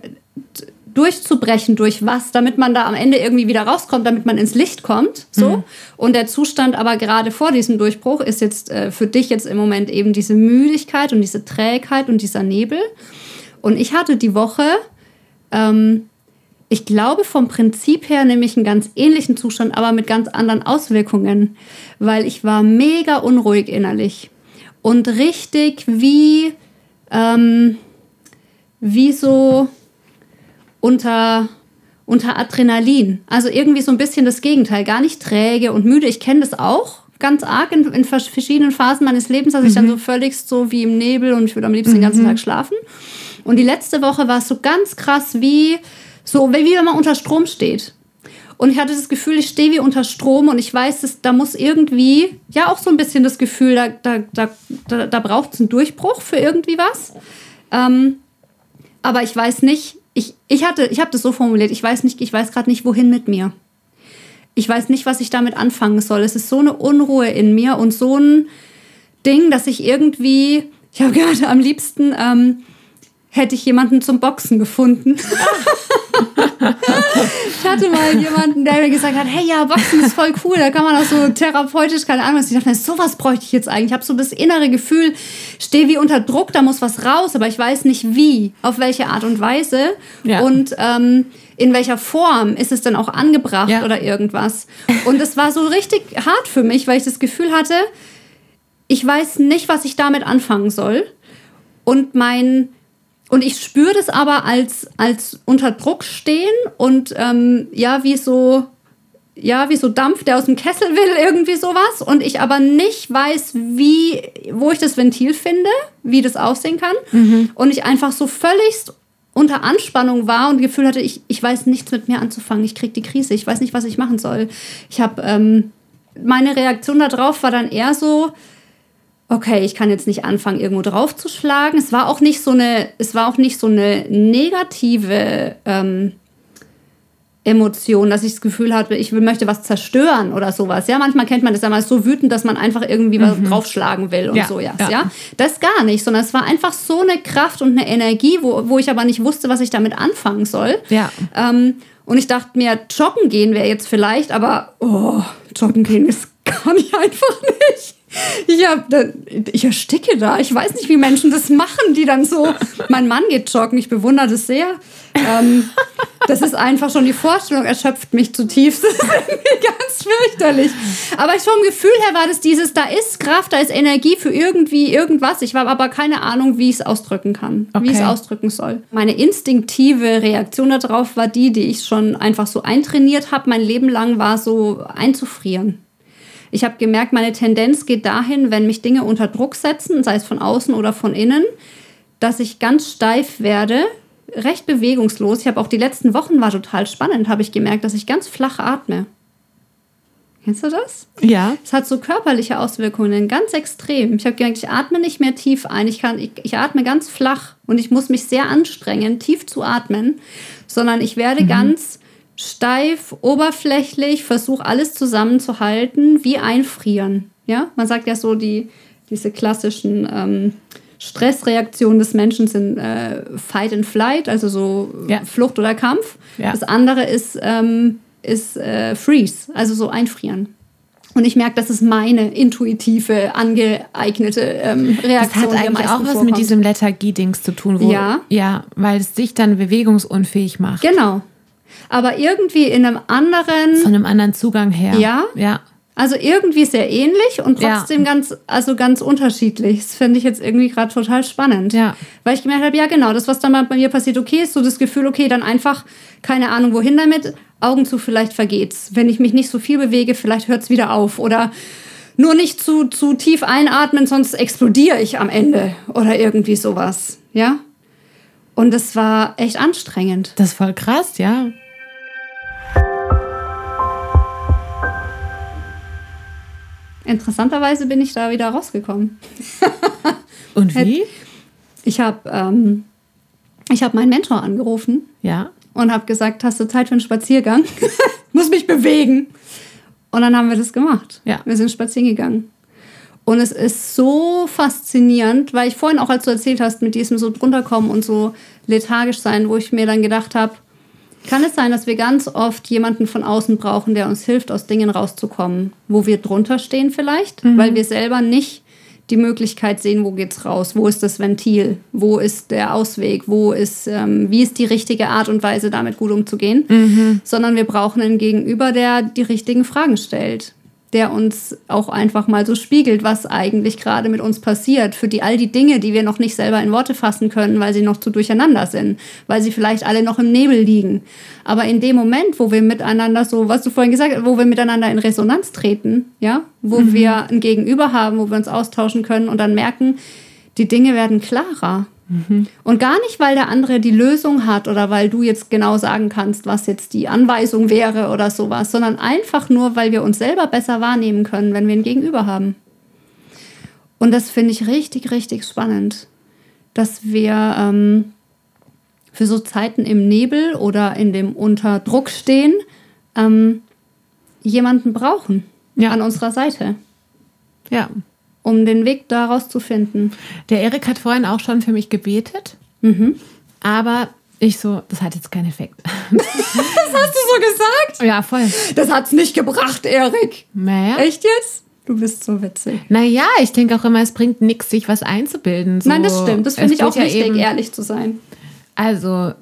[SPEAKER 1] durchzubrechen durch was, damit man da am Ende irgendwie wieder rauskommt, damit man ins Licht kommt. So. Mhm. Und der Zustand aber gerade vor diesem Durchbruch ist jetzt äh, für dich jetzt im Moment eben diese Müdigkeit und diese Trägheit und dieser Nebel. Und ich hatte die Woche, ähm, ich glaube vom Prinzip her nämlich einen ganz ähnlichen Zustand, aber mit ganz anderen Auswirkungen, weil ich war mega unruhig innerlich und richtig wie, ähm, wie so unter, unter Adrenalin. Also irgendwie so ein bisschen das Gegenteil. Gar nicht träge und müde. Ich kenne das auch ganz arg in, in, verschiedenen Phasen meines Lebens, dass mhm. ich dann mhm. so völlig so wie im Nebel und ich würde am liebsten mhm. den ganzen mhm. Tag schlafen. Und die letzte Woche war es so ganz krass wie so, wie wenn man unter Strom steht. Und ich hatte das Gefühl, ich stehe wie unter Strom und ich weiß, dass, da muss irgendwie, ja auch so ein bisschen das Gefühl, da, da, da, da, da braucht es einen Durchbruch für irgendwie was. Ähm, aber ich weiß nicht, ich, ich hatte, ich habe das so formuliert, ich weiß nicht, ich weiß gerade nicht, wohin mit mir. Ich weiß nicht, was ich damit anfangen soll. Es ist so eine Unruhe in mir und so ein Ding, dass ich irgendwie, ich habe gerade am liebsten ähm, hätte ich jemanden zum Boxen gefunden. ich hatte mal jemanden, der mir gesagt hat, hey, ja, Boxen ist voll cool, da kann man auch so therapeutisch, keine Ahnung, was ich dachte, sowas bräuchte ich jetzt eigentlich. Ich habe so das innere Gefühl, stehe wie unter Druck, da muss was raus, aber ich weiß nicht wie, auf welche Art und Weise ja. und ähm, in welcher Form ist es denn auch angebracht ja. oder irgendwas. Und es war so richtig hart für mich, weil ich das Gefühl hatte, ich weiß nicht, was ich damit anfangen soll. Und mein und ich spüre das aber als, als unter Druck stehen und ähm, ja, wie so, ja, wie so Dampf, der aus dem Kessel will, irgendwie sowas. Und ich aber nicht weiß, wie, wo ich das Ventil finde, wie das aussehen kann. Mhm. Und ich einfach so völligst unter Anspannung war und Gefühl hatte, ich, ich weiß nichts mit mir anzufangen. Ich kriege die Krise, ich weiß nicht, was ich machen soll. Ich habe, ähm, meine Reaktion darauf war dann eher so, okay, ich kann jetzt nicht anfangen, irgendwo draufzuschlagen. Es war auch nicht so eine, es war auch nicht so eine negative ähm, Emotion, dass ich das Gefühl hatte, ich möchte was zerstören oder sowas. Ja, manchmal kennt man das ja mal so wütend, dass man einfach irgendwie mhm. was draufschlagen will und ja, so, ja, ja. ja. Das gar nicht, sondern es war einfach so eine Kraft und eine Energie, wo, wo ich aber nicht wusste, was ich damit anfangen soll. Ja. Ähm, und ich dachte mir, joggen gehen wäre jetzt vielleicht, aber oh, joggen gehen ist kann ich einfach nicht. Ich, hab, ich ersticke da. Ich weiß nicht, wie Menschen das machen, die dann so. Mein Mann geht joggen, ich bewundere das sehr. Ähm, das ist einfach schon die Vorstellung, erschöpft mich zutiefst. Das ist irgendwie ganz fürchterlich. Aber ich vom Gefühl her war das dieses: da ist Kraft, da ist Energie für irgendwie irgendwas. Ich habe aber keine Ahnung, wie ich es ausdrücken kann, okay. wie ich es ausdrücken soll. Meine instinktive Reaktion darauf war die, die ich schon einfach so eintrainiert habe, mein Leben lang, war so einzufrieren ich habe gemerkt, meine Tendenz geht dahin, wenn mich Dinge unter Druck setzen, sei es von außen oder von innen, dass ich ganz steif werde, recht bewegungslos. Ich habe auch die letzten Wochen war total spannend, habe ich gemerkt, dass ich ganz flach atme. Kennst du das? Ja. Es hat so körperliche Auswirkungen, ganz extrem. Ich habe gemerkt, ich atme nicht mehr tief ein. Ich, kann, ich, ich atme ganz flach und ich muss mich sehr anstrengen, tief zu atmen, sondern ich werde mhm. ganz steif, oberflächlich, versuche alles zusammenzuhalten, wie einfrieren. Ja, man sagt ja so, die, diese klassischen ähm, Stressreaktionen des Menschen sind äh, Fight and Flight, also so ja. Flucht oder Kampf. Ja. Das andere ist, ähm, ist äh, Freeze, also so einfrieren. Und ich merke, das ist meine intuitive, angeeignete ähm, Reaktion.
[SPEAKER 2] Das hat eigentlich auch was vorkommt. mit diesem Lethargie-Dings zu tun, wo, ja. ja, weil es dich dann bewegungsunfähig macht.
[SPEAKER 1] Genau, aber irgendwie in einem anderen.
[SPEAKER 2] Von einem anderen Zugang her.
[SPEAKER 1] Ja. Ja. Also irgendwie sehr ähnlich und trotzdem ja. ganz, also ganz unterschiedlich. Das finde ich jetzt irgendwie gerade total spannend. Ja. Weil ich gemerkt habe, ja genau, das, was dann bei mir passiert, okay, ist so das Gefühl, okay, dann einfach, keine Ahnung, wohin damit, Augen zu, vielleicht vergeht's. Wenn ich mich nicht so viel bewege, vielleicht hört es wieder auf. Oder nur nicht zu, zu tief einatmen, sonst explodiere ich am Ende. Oder irgendwie sowas. Ja? Und das war echt anstrengend.
[SPEAKER 2] Das ist voll krass, ja.
[SPEAKER 1] Interessanterweise bin ich da wieder rausgekommen.
[SPEAKER 2] Und wie?
[SPEAKER 1] Ich habe ähm, hab meinen Mentor angerufen. Ja. Und habe gesagt, hast du Zeit für einen Spaziergang? Muss mich bewegen. Und dann haben wir das gemacht. Ja. Wir sind spazieren gegangen. Und es ist so faszinierend, weil ich vorhin auch, als du erzählt hast, mit diesem so drunterkommen und so lethargisch sein, wo ich mir dann gedacht habe, kann es sein, dass wir ganz oft jemanden von außen brauchen, der uns hilft, aus Dingen rauszukommen, wo wir drunter stehen vielleicht, mhm. weil wir selber nicht die Möglichkeit sehen, wo geht's raus, wo ist das Ventil, wo ist der Ausweg, wo ist, ähm, wie ist die richtige Art und Weise, damit gut umzugehen, mhm. sondern wir brauchen einen Gegenüber, der die richtigen Fragen stellt der uns auch einfach mal so spiegelt, was eigentlich gerade mit uns passiert, für die all die Dinge, die wir noch nicht selber in Worte fassen können, weil sie noch zu durcheinander sind, weil sie vielleicht alle noch im Nebel liegen. Aber in dem Moment, wo wir miteinander so, was du vorhin gesagt hast, wo wir miteinander in Resonanz treten, ja, wo mhm. wir ein Gegenüber haben, wo wir uns austauschen können und dann merken, die Dinge werden klarer. Mhm. Und gar nicht, weil der andere die Lösung hat oder weil du jetzt genau sagen kannst, was jetzt die Anweisung wäre oder sowas, sondern einfach nur, weil wir uns selber besser wahrnehmen können, wenn wir ein Gegenüber haben. Und das finde ich richtig, richtig spannend, dass wir ähm, für so Zeiten im Nebel oder in dem Unterdruck stehen, ähm, jemanden brauchen ja. an unserer Seite.
[SPEAKER 2] Ja,
[SPEAKER 1] um den Weg daraus zu finden.
[SPEAKER 2] Der Erik hat vorhin auch schon für mich gebetet, mhm. aber ich so, das hat jetzt keinen Effekt.
[SPEAKER 1] das hast du so gesagt?
[SPEAKER 2] Ja, voll.
[SPEAKER 1] Das hat's nicht gebracht, Erik.
[SPEAKER 2] Naja.
[SPEAKER 1] Echt jetzt? Du bist so witzig.
[SPEAKER 2] Naja, ich denke auch immer, es bringt nichts, sich was einzubilden. So,
[SPEAKER 1] Nein, das stimmt. Das finde ich auch ja wichtig, ehrlich zu sein.
[SPEAKER 2] Also,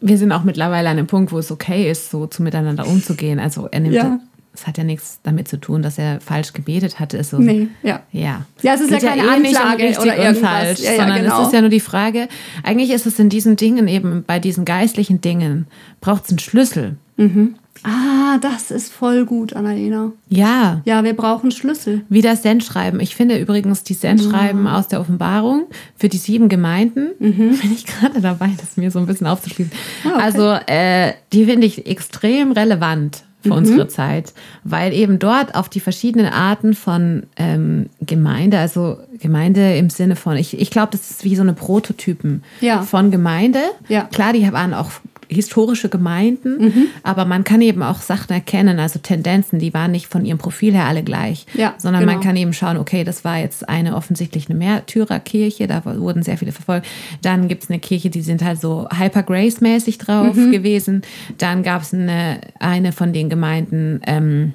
[SPEAKER 2] wir sind auch mittlerweile an einem Punkt, wo es okay ist, so zu miteinander umzugehen. Also, er nimmt ja es hat ja nichts damit zu tun, dass er falsch gebetet hatte. Ist so,
[SPEAKER 1] nee, ja.
[SPEAKER 2] Ja,
[SPEAKER 1] ja es ist ja keine ja eh Anklage um oder irgendwas.
[SPEAKER 2] Falsch, ja, ja, sondern genau. es ist ja nur die Frage, eigentlich ist es in diesen Dingen eben, bei diesen geistlichen Dingen, braucht es einen Schlüssel.
[SPEAKER 1] Mhm. Ah, das ist voll gut, Annalena.
[SPEAKER 2] Ja.
[SPEAKER 1] Ja, wir brauchen Schlüssel.
[SPEAKER 2] Wie das Sendschreiben. Ich finde übrigens die Sendschreiben ja. aus der Offenbarung für die sieben Gemeinden, mhm. bin ich gerade dabei, das mir so ein bisschen aufzuschließen. Ah, okay. Also, äh, die finde ich extrem relevant für mhm. unsere Zeit, weil eben dort auf die verschiedenen Arten von ähm, Gemeinde, also Gemeinde im Sinne von, ich, ich glaube, das ist wie so eine Prototypen ja. von Gemeinde. Ja. Klar, die waren auch historische Gemeinden, mhm. aber man kann eben auch Sachen erkennen, also Tendenzen, die waren nicht von ihrem Profil her alle gleich, ja, sondern genau. man kann eben schauen, okay, das war jetzt eine offensichtlich eine Märtyrerkirche, da wurden sehr viele verfolgt. Dann gibt es eine Kirche, die sind halt so Hyper Grace-mäßig drauf mhm. gewesen. Dann gab es eine, eine von den Gemeinden, ähm,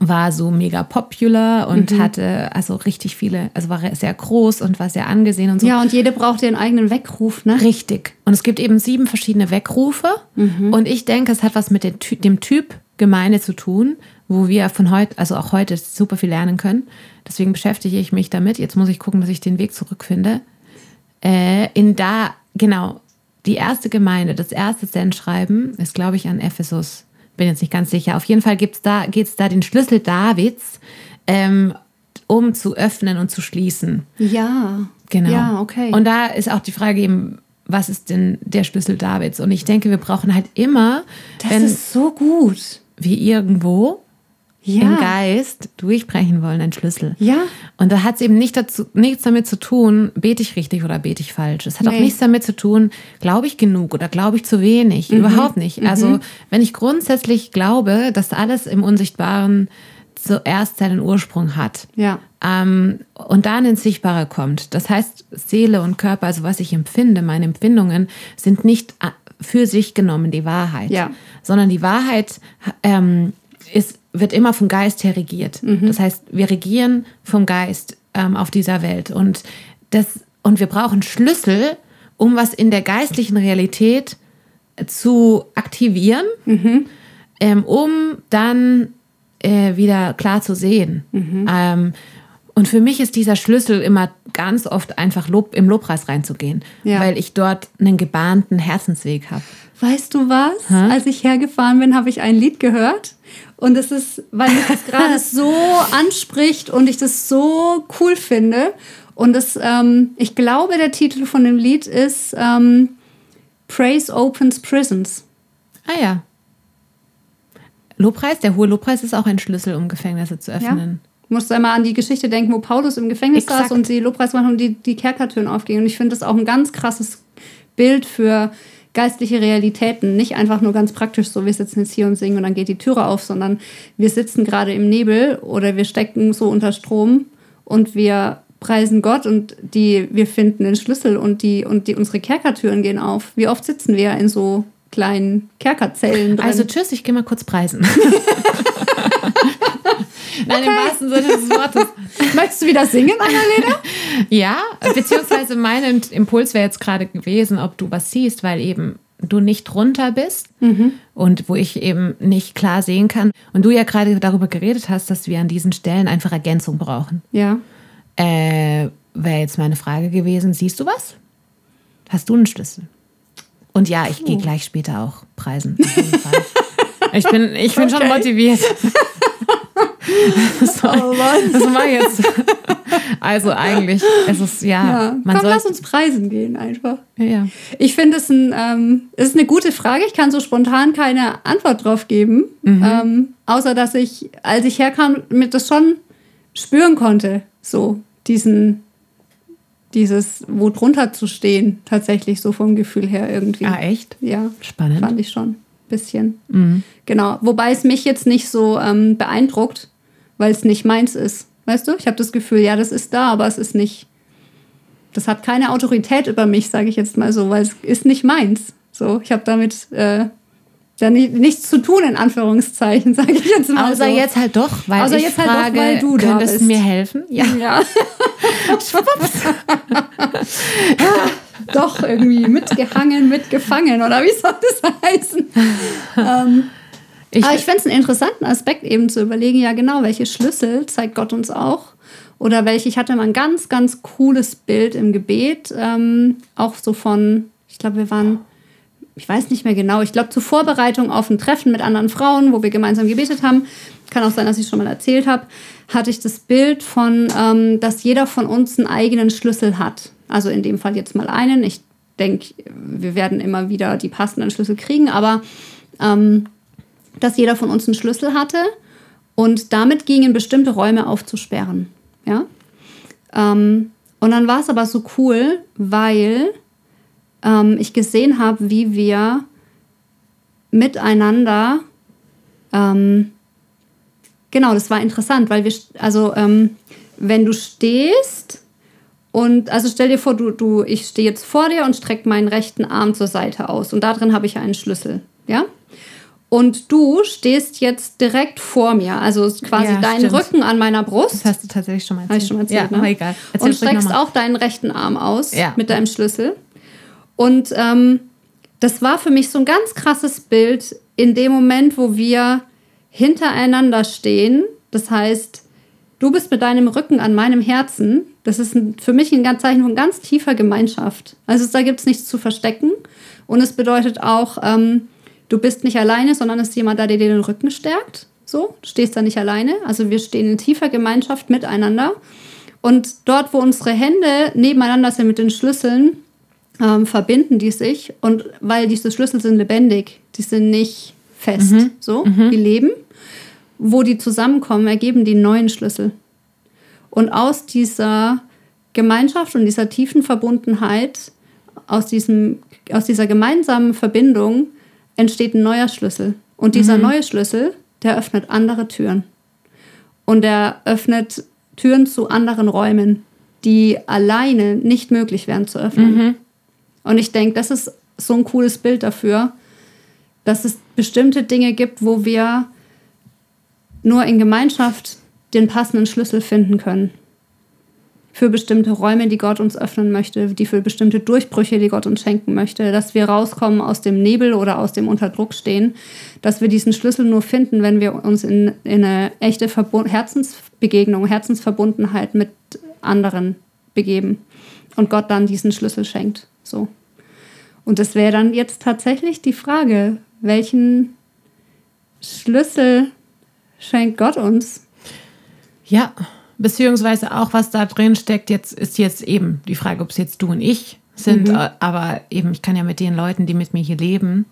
[SPEAKER 2] war so mega popular und mhm. hatte also richtig viele, also war sehr groß und war sehr angesehen und so.
[SPEAKER 1] Ja, und jede braucht ihren eigenen Weckruf, ne?
[SPEAKER 2] Richtig. Und es gibt eben sieben verschiedene Weckrufe. Mhm. Und ich denke, es hat was mit dem Typ Gemeinde zu tun, wo wir von heute, also auch heute super viel lernen können. Deswegen beschäftige ich mich damit. Jetzt muss ich gucken, dass ich den Weg zurückfinde. Äh, in da, genau, die erste Gemeinde, das erste Sendschreiben ist, glaube ich, an Ephesus bin jetzt nicht ganz sicher. Auf jeden Fall gibt's da, geht es da den Schlüssel Davids, ähm, um zu öffnen und zu schließen.
[SPEAKER 1] Ja.
[SPEAKER 2] Genau.
[SPEAKER 1] Ja, okay.
[SPEAKER 2] Und da ist auch die Frage eben, was ist denn der Schlüssel Davids? Und ich denke, wir brauchen halt immer.
[SPEAKER 1] Das ist so gut.
[SPEAKER 2] Wie irgendwo ja. im Geist durchbrechen wollen, ein Schlüssel.
[SPEAKER 1] Ja.
[SPEAKER 2] Und da hat es eben nicht dazu, nichts damit zu tun, bete ich richtig oder bete ich falsch. Es hat nee. auch nichts damit zu tun, glaube ich genug oder glaube ich zu wenig. Mhm. Überhaupt nicht. Mhm. Also wenn ich grundsätzlich glaube, dass alles im Unsichtbaren zuerst seinen Ursprung hat.
[SPEAKER 1] Ja.
[SPEAKER 2] Ähm, und dann ins Sichtbare kommt. Das heißt, Seele und Körper, also was ich empfinde, meine Empfindungen, sind nicht äh, für sich genommen die Wahrheit,
[SPEAKER 1] ja.
[SPEAKER 2] sondern die Wahrheit ähm, ist wird immer vom Geist her regiert. Mhm. Das heißt, wir regieren vom Geist ähm, auf dieser Welt. Und, das, und wir brauchen Schlüssel, um was in der geistlichen Realität zu aktivieren, mhm. ähm, um dann äh, wieder klar zu sehen. Mhm. Ähm, und für mich ist dieser Schlüssel immer ganz oft einfach Lob, im Lobpreis reinzugehen, ja. weil ich dort einen gebahnten Herzensweg habe.
[SPEAKER 1] Weißt du was? Ha? Als ich hergefahren bin, habe ich ein Lied gehört. Und es ist, weil mich das gerade so anspricht und ich das so cool finde. Und das, ähm, ich glaube, der Titel von dem Lied ist ähm, Praise Opens Prisons.
[SPEAKER 2] Ah ja. Lobpreis, der hohe Lobpreis ist auch ein Schlüssel, um Gefängnisse zu öffnen. Ja.
[SPEAKER 1] Du musst einmal an die Geschichte denken, wo Paulus im Gefängnis Exakt. saß und sie Lobpreis machen und die, die Kerkertüren aufgingen. Und ich finde das auch ein ganz krasses Bild für geistliche Realitäten. Nicht einfach nur ganz praktisch, so wir sitzen jetzt hier und singen und dann geht die Türe auf, sondern wir sitzen gerade im Nebel oder wir stecken so unter Strom und wir preisen Gott und die, wir finden den Schlüssel und die, und die, unsere Kerkertüren gehen auf. Wie oft sitzen wir in so kleinen Kerkerzellen drin?
[SPEAKER 2] Also tschüss, ich gehe mal kurz preisen. Nein, im wahrsten Sinne des Wortes.
[SPEAKER 1] Möchtest du wieder singen, Annalena?
[SPEAKER 2] ja, beziehungsweise mein Impuls wäre jetzt gerade gewesen, ob du was siehst, weil eben du nicht drunter bist mhm. und wo ich eben nicht klar sehen kann. Und du ja gerade darüber geredet hast, dass wir an diesen Stellen einfach Ergänzung brauchen.
[SPEAKER 1] Ja.
[SPEAKER 2] Äh, wäre jetzt meine Frage gewesen, siehst du was? Hast du einen Schlüssel? Und ja, ich gehe gleich später auch preisen. ich bin, ich bin okay. schon motiviert. so, oh Mann. Das war jetzt. Also eigentlich, es ist ja. ja.
[SPEAKER 1] Man Komm, lass uns preisen gehen einfach.
[SPEAKER 2] Ja.
[SPEAKER 1] Ich finde es ein, ähm, ist eine gute Frage. Ich kann so spontan keine Antwort drauf geben. Mhm. Ähm, außer dass ich, als ich herkam, mit das schon spüren konnte. So, diesen, dieses, wo drunter zu stehen, tatsächlich so vom Gefühl her irgendwie.
[SPEAKER 2] Ah, echt?
[SPEAKER 1] Ja.
[SPEAKER 2] Spannend.
[SPEAKER 1] Fand ich schon. Bisschen. Mhm. Genau. Wobei es mich jetzt nicht so ähm, beeindruckt, weil es nicht meins ist. Weißt du? Ich habe das Gefühl, ja, das ist da, aber es ist nicht. Das hat keine Autorität über mich, sage ich jetzt mal so, weil es ist nicht meins. So, ich habe damit äh, ja nicht, nichts zu tun, in Anführungszeichen, sage ich jetzt mal.
[SPEAKER 2] Außer
[SPEAKER 1] so.
[SPEAKER 2] jetzt halt doch, weil Außer ich jetzt frage, halt doch, weil du könntest da mir helfen?
[SPEAKER 1] Ja. ja. doch, irgendwie mitgehangen, mitgefangen, oder wie soll das heißen? ähm, ich, Aber ich fände es einen interessanten Aspekt, eben zu überlegen, ja genau, welche Schlüssel zeigt Gott uns auch? Oder welche, ich hatte mal ein ganz, ganz cooles Bild im Gebet, ähm, auch so von, ich glaube, wir waren, ich weiß nicht mehr genau, ich glaube zur Vorbereitung auf ein Treffen mit anderen Frauen, wo wir gemeinsam gebetet haben, kann auch sein, dass ich schon mal erzählt habe, hatte ich das Bild von, ähm, dass jeder von uns einen eigenen Schlüssel hat. Also in dem Fall jetzt mal einen. Ich denke, wir werden immer wieder die passenden Schlüssel kriegen, aber ähm, dass jeder von uns einen Schlüssel hatte und damit gingen bestimmte Räume aufzusperren. Ja? Ähm, und dann war es aber so cool, weil ähm, ich gesehen habe, wie wir miteinander, ähm, genau, das war interessant, weil wir, also ähm, wenn du stehst und, also stell dir vor, du, du, ich stehe jetzt vor dir und strecke meinen rechten Arm zur Seite aus und da drin habe ich einen Schlüssel, ja? Und du stehst jetzt direkt vor mir. Also ist quasi ja, dein. Rücken an meiner Brust.
[SPEAKER 2] Das hast du tatsächlich schon mal
[SPEAKER 1] erzählt. Habe ich schon mal erzählt, ja, ne? aber egal. Erzähl und streckst auch deinen rechten Arm aus ja. mit deinem Schlüssel. Und ähm, das war für mich so ein ganz krasses Bild in dem Moment, wo wir hintereinander stehen. Das heißt, du bist mit deinem Rücken an meinem Herzen. Das ist ein, für mich ein Zeichen von ganz tiefer Gemeinschaft. Also da gibt es nichts zu verstecken. Und es bedeutet auch, ähm, du bist nicht alleine, sondern es ist jemand da, der dir den Rücken stärkt. So, du stehst da nicht alleine. Also wir stehen in tiefer Gemeinschaft miteinander. Und dort, wo unsere Hände nebeneinander sind mit den Schlüsseln, ähm, verbinden die sich. Und weil diese Schlüssel sind lebendig, die sind nicht fest, mhm. so, mhm. die leben. Wo die zusammenkommen, ergeben die neuen Schlüssel. Und aus dieser Gemeinschaft und dieser tiefen Verbundenheit, aus, diesem, aus dieser gemeinsamen Verbindung, entsteht ein neuer Schlüssel. Und dieser mhm. neue Schlüssel, der öffnet andere Türen. Und er öffnet Türen zu anderen Räumen, die alleine nicht möglich wären zu öffnen. Mhm. Und ich denke, das ist so ein cooles Bild dafür, dass es bestimmte Dinge gibt, wo wir nur in Gemeinschaft den passenden Schlüssel finden können für bestimmte Räume, die Gott uns öffnen möchte, die für bestimmte Durchbrüche, die Gott uns schenken möchte, dass wir rauskommen aus dem Nebel oder aus dem Unterdruck stehen, dass wir diesen Schlüssel nur finden, wenn wir uns in, in eine echte Verbund Herzensbegegnung, Herzensverbundenheit mit anderen begeben und Gott dann diesen Schlüssel schenkt. So. Und das wäre dann jetzt tatsächlich die Frage, welchen Schlüssel schenkt Gott uns?
[SPEAKER 2] Ja, Beziehungsweise auch, was da drin steckt, jetzt ist jetzt eben die Frage, ob es jetzt du und ich sind, mhm. aber eben, ich kann ja mit den Leuten, die mit mir hier leben,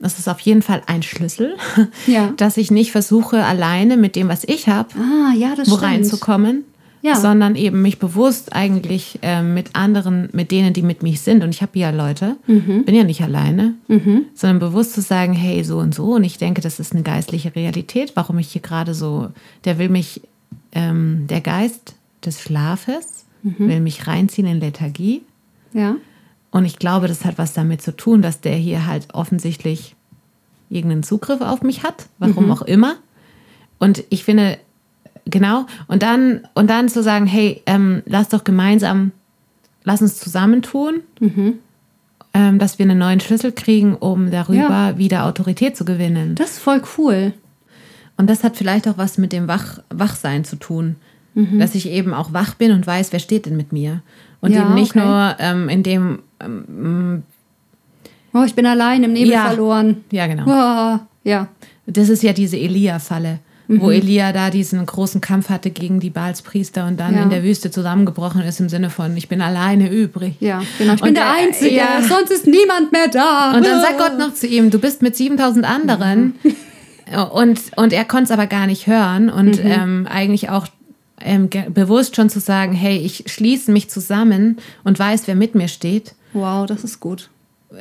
[SPEAKER 2] das ist auf jeden Fall ein Schlüssel, ja. dass ich nicht versuche, alleine mit dem, was ich habe,
[SPEAKER 1] ah, ja, wo stimmt.
[SPEAKER 2] reinzukommen, ja. sondern eben mich bewusst eigentlich äh, mit anderen, mit denen, die mit mir sind. Und ich habe ja Leute, mhm. bin ja nicht alleine, mhm. sondern bewusst zu sagen, hey, so und so. Und ich denke, das ist eine geistliche Realität, warum ich hier gerade so, der will mich ähm, der Geist des Schlafes, will mich reinziehen in Lethargie.
[SPEAKER 1] Ja.
[SPEAKER 2] Und ich glaube, das hat was damit zu tun, dass der hier halt offensichtlich irgendeinen Zugriff auf mich hat, warum auch immer. Und ich finde, genau, und dann, und dann zu sagen, hey, ähm, lass doch gemeinsam, lass uns zusammentun, ähm, dass wir einen neuen Schlüssel kriegen, um darüber
[SPEAKER 1] Ja.
[SPEAKER 2] wieder Autorität zu gewinnen.
[SPEAKER 1] Das ist voll cool.
[SPEAKER 2] Und das hat vielleicht auch was mit dem Wach, Wachsein zu tun. Dass ich eben auch wach bin und weiß, wer steht denn mit mir. Und
[SPEAKER 1] Ja,
[SPEAKER 2] eben nicht
[SPEAKER 1] okay.
[SPEAKER 2] nur ähm, in dem, ähm,
[SPEAKER 1] Oh, ich bin allein im Nebel
[SPEAKER 2] Ja.
[SPEAKER 1] verloren.
[SPEAKER 2] ja genau.
[SPEAKER 1] Oh, ja.
[SPEAKER 2] Das ist ja diese Elia-Falle,
[SPEAKER 1] Mhm.
[SPEAKER 2] wo Elia da diesen großen Kampf hatte gegen die Baalspriester und dann
[SPEAKER 1] Ja.
[SPEAKER 2] in der Wüste zusammengebrochen ist im Sinne von, ich bin alleine übrig.
[SPEAKER 1] Ja, genau. Ich bin
[SPEAKER 2] Und
[SPEAKER 1] der
[SPEAKER 2] der-
[SPEAKER 1] Einzige.
[SPEAKER 2] ja.
[SPEAKER 1] Sonst ist niemand mehr da.
[SPEAKER 2] Und dann sagt Gott noch zu ihm, du bist mit 7000 anderen. Und, und er konnte es aber gar nicht hören und ähm, eigentlich auch ähm, bewusst schon zu sagen, hey, ich schließe mich zusammen und weiß, wer mit mir steht,
[SPEAKER 1] Wow, das ist gut.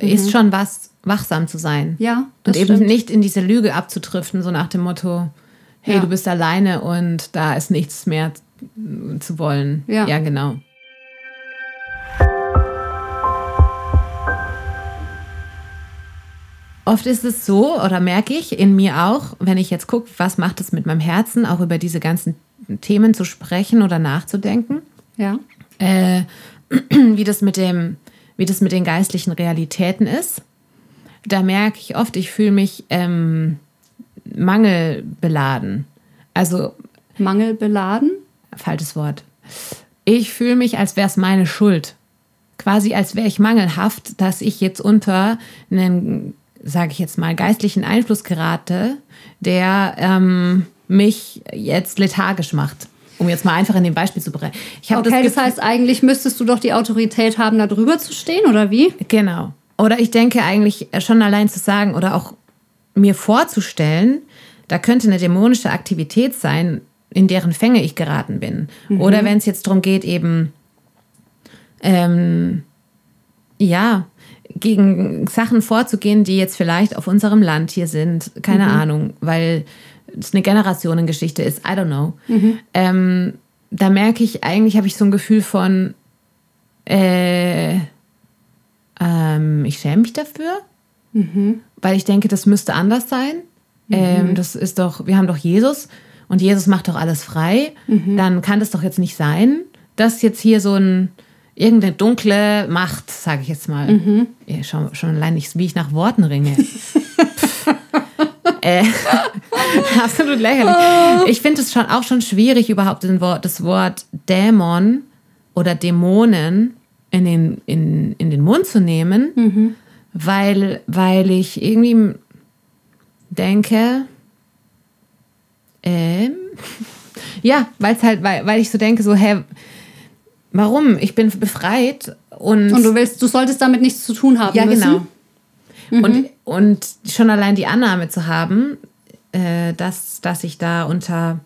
[SPEAKER 2] ist schon was, wachsam zu sein.
[SPEAKER 1] Ja,
[SPEAKER 2] Und
[SPEAKER 1] das
[SPEAKER 2] eben
[SPEAKER 1] stimmt.
[SPEAKER 2] nicht in diese Lüge abzutriften, so nach dem Motto, hey,
[SPEAKER 1] Ja.
[SPEAKER 2] du bist alleine und da ist nichts mehr zu wollen.
[SPEAKER 1] Ja.
[SPEAKER 2] ja genau. Oft ist es so, oder merke ich in mir auch, wenn ich jetzt gucke, was macht es mit meinem Herzen, auch über diese ganzen Themen zu sprechen oder nachzudenken,
[SPEAKER 1] Ja.
[SPEAKER 2] äh, wie, das mit dem, wie das mit den geistlichen Realitäten ist. Da merke ich oft, ich fühle mich ähm, mangelbeladen. Also,
[SPEAKER 1] Mangelbeladen.
[SPEAKER 2] falsches Wort. Ich fühle mich, als wäre es meine Schuld. Quasi, als wäre ich mangelhaft, dass ich jetzt unter einen, sage ich jetzt mal, geistlichen Einfluss gerate, der ähm, mich jetzt lethargisch macht. Um jetzt mal einfach in dem Beispiel zu brechen. Ich
[SPEAKER 1] Okay, das,
[SPEAKER 2] Gefühl-
[SPEAKER 1] heißt, eigentlich müsstest du doch die Autorität haben, da drüber zu stehen, oder wie?
[SPEAKER 2] Genau. Oder ich denke eigentlich schon allein zu sagen oder auch mir vorzustellen, da könnte eine dämonische Aktivität sein, in deren Fänge ich geraten bin. Oder wenn es jetzt darum geht, eben, ähm, ja, gegen Sachen vorzugehen, die jetzt vielleicht auf unserem Land hier sind. Keine Ahnung, weil es eine Generationengeschichte ist. I don't know. Ähm, da merke ich, eigentlich habe ich so ein Gefühl von, äh, ähm, ich schäme mich dafür, weil ich denke, das müsste anders sein. Ähm, das ist doch, wir haben doch Jesus und Jesus macht doch alles frei. Dann kann das doch jetzt nicht sein, dass jetzt hier so ein irgendeine dunkle Macht, sage ich jetzt mal, ja, schon, schon allein nicht, wie ich nach Worten ringe. äh, absolut lächerlich. Ich finde es schon auch schon schwierig, überhaupt den Wort, das Wort Dämon oder Dämonen in den, in, in den Mund zu nehmen, weil, weil ich irgendwie denke, ähm, ja, weil es halt, weil, weil ich so denke, so, hä, warum? Ich bin befreit und,
[SPEAKER 1] Und du willst, du solltest damit nichts zu tun haben
[SPEAKER 2] ja,
[SPEAKER 1] müssen.
[SPEAKER 2] genau. Und, und schon allein die Annahme zu haben, äh, dass, dass ich da unter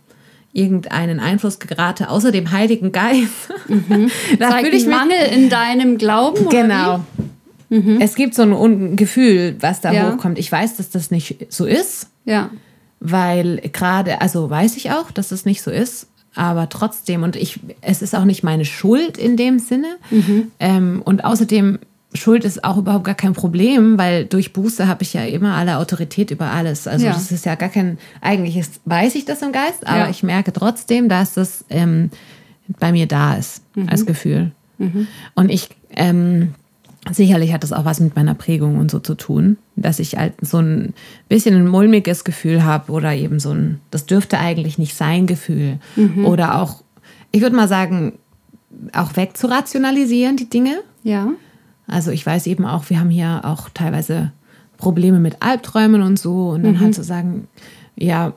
[SPEAKER 2] irgendeinen Einfluss gerate, außer dem Heiligen Geist. da
[SPEAKER 1] Zeigt
[SPEAKER 2] fühle ich
[SPEAKER 1] Mangel in deinem Glauben.
[SPEAKER 2] Genau. Es gibt so ein Gefühl, was da
[SPEAKER 1] Ja.
[SPEAKER 2] hochkommt. Ich weiß, dass das nicht so ist?
[SPEAKER 1] Ja.
[SPEAKER 2] weil gerade, also weiß ich auch, dass es nicht so ist, aber trotzdem, und ich, es ist auch nicht meine Schuld in dem Sinne. Ähm, und außerdem, Schuld ist auch überhaupt gar kein Problem, weil durch Buße habe ich ja immer alle Autorität über alles. Also
[SPEAKER 1] Ja.
[SPEAKER 2] das ist ja gar kein, eigentlich ist, weiß ich das im Geist, aber
[SPEAKER 1] Ja.
[SPEAKER 2] ich merke trotzdem, dass das ähm, bei mir da ist als Gefühl. Und ich, ähm, sicherlich hat das auch was mit meiner Prägung und so zu tun, dass ich halt so ein bisschen ein mulmiges Gefühl habe oder eben so ein, das dürfte eigentlich nicht sein Gefühl. Oder auch, ich würde mal sagen, auch wegzurationalisieren, die Dinge.
[SPEAKER 1] Ja.
[SPEAKER 2] Also ich weiß eben auch, wir haben hier auch teilweise Probleme mit Albträumen und so und dann halt zu sagen, ja,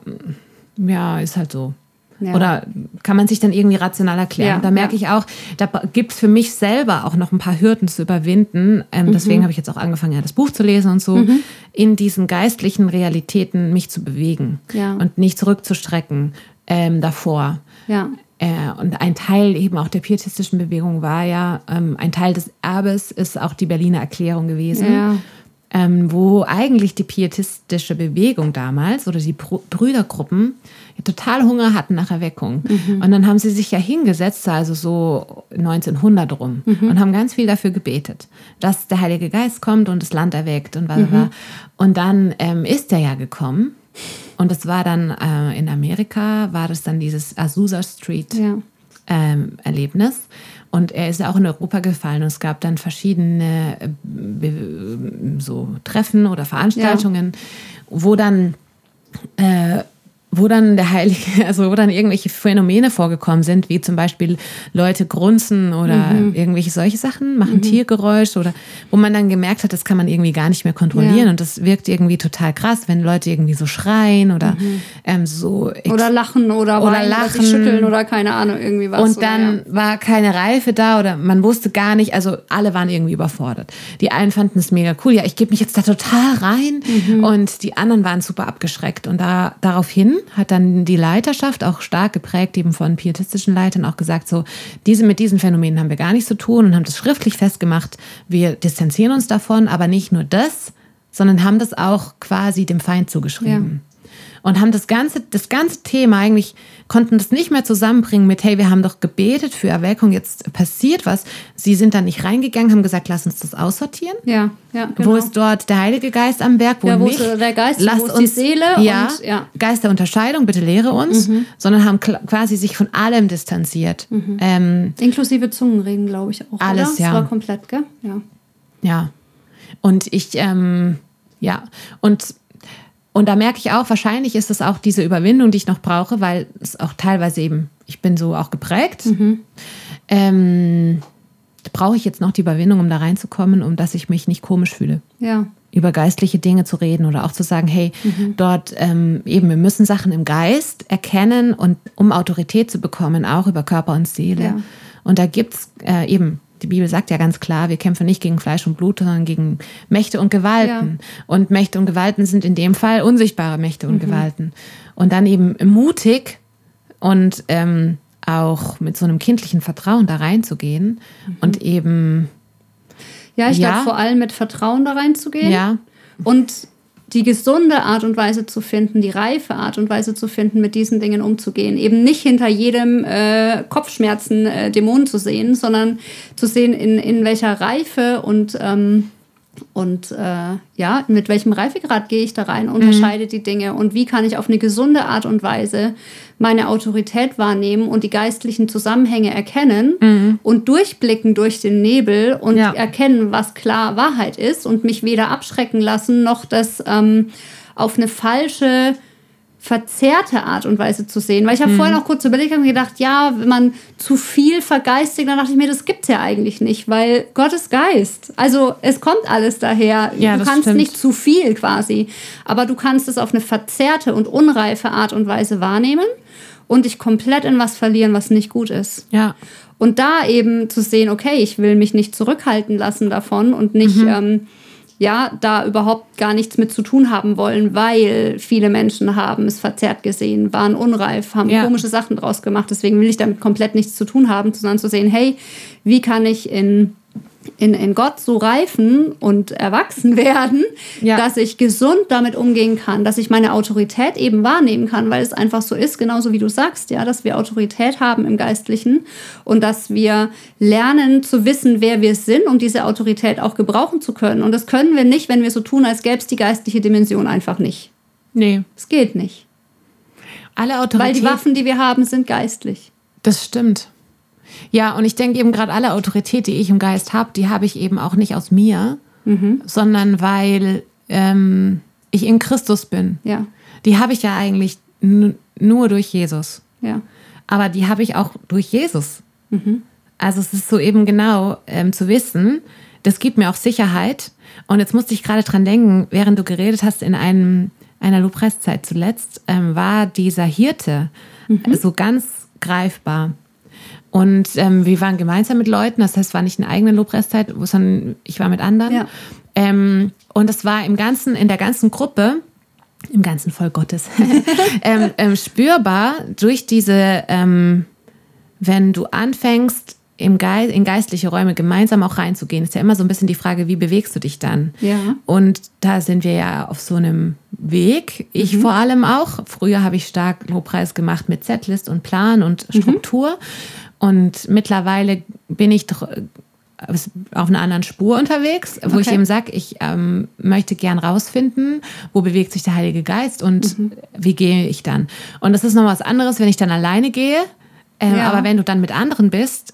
[SPEAKER 2] ja, ist halt so.
[SPEAKER 1] Ja.
[SPEAKER 2] Oder kann man sich dann irgendwie rational erklären?
[SPEAKER 1] Ja,
[SPEAKER 2] da merke
[SPEAKER 1] ja.
[SPEAKER 2] ich auch, da gibt es für mich selber auch noch ein paar Hürden zu überwinden.
[SPEAKER 1] Mhm.
[SPEAKER 2] Ähm, Deswegen habe ich jetzt auch angefangen, ja, das Buch zu lesen und so, in diesen geistlichen Realitäten mich zu bewegen und nicht zurückzustrecken ähm, davor.
[SPEAKER 1] Ja.
[SPEAKER 2] Äh, und ein Teil eben auch der pietistischen Bewegung war ja, ähm, ein Teil des Erbes ist auch die Berliner Erklärung gewesen.
[SPEAKER 1] Ja.
[SPEAKER 2] ähm, wo eigentlich die pietistische Bewegung damals oder die Br Brüdergruppen total Hunger hatten nach Erweckung. Mhm. Und dann haben sie sich ja hingesetzt, also so 1900 rum, mhm. und haben ganz viel dafür gebetet, dass der Heilige Geist kommt und das Land erweckt und was mhm. Und dann ähm, ist er ja gekommen. Und es war dann äh, in Amerika, war das dann dieses Azusa Street ja. ähm, Erlebnis. Und er ist ja auch in Europa gefallen und es gab dann verschiedene äh, so Treffen oder Veranstaltungen, ja. wo dann äh, wo dann der Heilige, also wo dann irgendwelche Phänomene vorgekommen sind, wie zum Beispiel Leute grunzen oder mhm. irgendwelche solche Sachen, machen mhm. Tiergeräusche oder wo man dann gemerkt hat, das kann man irgendwie gar nicht mehr kontrollieren ja. und das wirkt irgendwie total krass, wenn Leute irgendwie so schreien oder mhm. ähm, so
[SPEAKER 1] oder lachen oder, oder weinen, lachen oder schütteln oder keine Ahnung irgendwie was.
[SPEAKER 2] Und dann oder, ja. war keine Reife da oder man wusste gar nicht, also alle waren irgendwie überfordert. Die einen fanden es mega cool, ja, ich gebe mich jetzt da total rein mhm. und die anderen waren super abgeschreckt und da daraufhin hat dann die Leiterschaft, auch stark geprägt eben von pietistischen Leitern, auch gesagt, so, diese mit diesen Phänomenen haben wir gar nichts zu tun und haben das schriftlich festgemacht. Wir distanzieren uns davon, aber nicht nur das, sondern haben das auch quasi dem Feind zugeschrieben. Ja und haben das ganze, das ganze Thema eigentlich, konnten das nicht mehr zusammenbringen mit, hey, wir haben doch gebetet für Erweckung, jetzt passiert was. Sie sind da nicht reingegangen, haben gesagt, lass uns das aussortieren.
[SPEAKER 1] Ja, ja. Genau.
[SPEAKER 2] Wo ist dort der Heilige Geist am Werk? Wo
[SPEAKER 1] ja, wo
[SPEAKER 2] nicht?
[SPEAKER 1] ist der Geist,
[SPEAKER 2] lass
[SPEAKER 1] wo ist
[SPEAKER 2] uns,
[SPEAKER 1] die Seele?
[SPEAKER 2] Ja,
[SPEAKER 1] und, ja,
[SPEAKER 2] Geist der Unterscheidung, bitte lehre uns, mhm. sondern haben quasi sich von allem distanziert.
[SPEAKER 1] Mhm. Ähm, Inklusive Zungenreden, glaube ich auch.
[SPEAKER 2] Alles,
[SPEAKER 1] oder?
[SPEAKER 2] ja.
[SPEAKER 1] Das war komplett, gell? Ja.
[SPEAKER 2] Ja. Und ich, ähm, ja, und und da merke ich auch, wahrscheinlich ist es auch diese Überwindung, die ich noch brauche, weil es auch teilweise eben, ich bin so auch geprägt. Mhm. Ähm, brauche ich jetzt noch die Überwindung, um da reinzukommen, um dass ich mich nicht komisch fühle.
[SPEAKER 1] Ja.
[SPEAKER 2] Über geistliche Dinge zu reden oder auch zu sagen, hey, mhm. dort ähm, eben, wir müssen Sachen im Geist erkennen und um Autorität zu bekommen, auch über Körper und Seele. Ja. Und da gibt es äh, eben die Bibel sagt ja ganz klar, wir kämpfen nicht gegen Fleisch und Blut, sondern gegen Mächte und Gewalten. Ja. Und Mächte und Gewalten sind in dem Fall unsichtbare Mächte und mhm. Gewalten. Und dann eben mutig und ähm, auch mit so einem kindlichen Vertrauen da reinzugehen mhm. und eben.
[SPEAKER 1] Ja, ich ja, glaube vor allem mit Vertrauen da reinzugehen.
[SPEAKER 2] Ja.
[SPEAKER 1] Und die gesunde Art und Weise zu finden, die reife Art und Weise zu finden, mit diesen Dingen umzugehen. Eben nicht hinter jedem äh, Kopfschmerzen äh, Dämonen zu sehen, sondern zu sehen, in, in welcher Reife und ähm, und äh, ja, mit welchem Reifegrad gehe ich da rein, unterscheide mhm. die Dinge und wie kann ich auf eine gesunde Art und Weise meine Autorität wahrnehmen und die geistlichen Zusammenhänge erkennen mhm. und durchblicken durch den Nebel und ja. erkennen, was klar Wahrheit ist und mich weder abschrecken lassen, noch das ähm, auf eine falsche verzerrte Art und Weise zu sehen. Weil ich habe mhm. vorher noch kurz überlegt und gedacht, ja, wenn man zu viel vergeistigt, dann dachte ich mir, das gibt es ja eigentlich nicht, weil Gott ist Geist. Also es kommt alles daher.
[SPEAKER 2] Ja,
[SPEAKER 1] du kannst
[SPEAKER 2] stimmt.
[SPEAKER 1] nicht zu viel quasi, aber du kannst es auf eine verzerrte und unreife Art und Weise wahrnehmen und dich komplett in was verlieren, was nicht gut ist.
[SPEAKER 2] Ja.
[SPEAKER 1] Und da eben zu sehen, okay, ich will mich nicht zurückhalten lassen davon und nicht... Mhm. Ähm, ja, da überhaupt gar nichts mit zu tun haben wollen, weil viele Menschen haben es verzerrt gesehen, waren unreif, haben ja. komische Sachen draus gemacht. Deswegen will ich damit komplett nichts zu tun haben, sondern zu sehen, hey, wie kann ich in in, in Gott so reifen und erwachsen werden, ja. dass ich gesund damit umgehen kann, dass ich meine Autorität eben wahrnehmen kann, weil es einfach so ist, genauso wie du sagst, ja, dass wir Autorität haben im Geistlichen und dass wir lernen zu wissen, wer wir sind, um diese Autorität auch gebrauchen zu können. Und das können wir nicht, wenn wir so tun, als gäbe es die geistliche Dimension einfach nicht.
[SPEAKER 2] Nee.
[SPEAKER 1] Es geht nicht.
[SPEAKER 2] Alle Autorität.
[SPEAKER 1] Weil die Waffen, die wir haben, sind geistlich.
[SPEAKER 2] Das stimmt. Ja, und ich denke eben gerade alle Autorität, die ich im Geist habe, die habe ich eben auch nicht aus mir, mhm. sondern weil ähm, ich in Christus bin.
[SPEAKER 1] Ja.
[SPEAKER 2] Die habe ich ja eigentlich nur durch Jesus.
[SPEAKER 1] Ja.
[SPEAKER 2] Aber die habe ich auch durch Jesus. Mhm. Also es ist so eben genau ähm, zu wissen, das gibt mir auch Sicherheit. Und jetzt musste ich gerade dran denken, während du geredet hast in einem, einer Lobpreiszeit zuletzt, ähm, war dieser Hirte mhm. so ganz greifbar. Und ähm, wir waren gemeinsam mit Leuten, das heißt, es war nicht eine eigene Lobpreiszeit, sondern ich war mit anderen. Ja. Ähm, und es war im ganzen, in der ganzen Gruppe, im ganzen Volk Gottes, ähm, ähm, spürbar durch diese, ähm, wenn du anfängst, im Geist, in geistliche Räume gemeinsam auch reinzugehen, ist ja immer so ein bisschen die Frage, wie bewegst du dich dann?
[SPEAKER 1] Ja.
[SPEAKER 2] Und da sind wir ja auf so einem Weg. Ich mhm. vor allem auch. Früher habe ich stark Lobpreis gemacht mit Setlist und Plan und mhm. Struktur. Mhm. Und mittlerweile bin ich doch auf einer anderen Spur unterwegs, wo okay. ich eben sage, ich ähm, möchte gern rausfinden, wo bewegt sich der Heilige Geist und mhm. wie gehe ich dann. Und das ist noch was anderes, wenn ich dann alleine gehe. Ähm, ja. Aber wenn du dann mit anderen bist,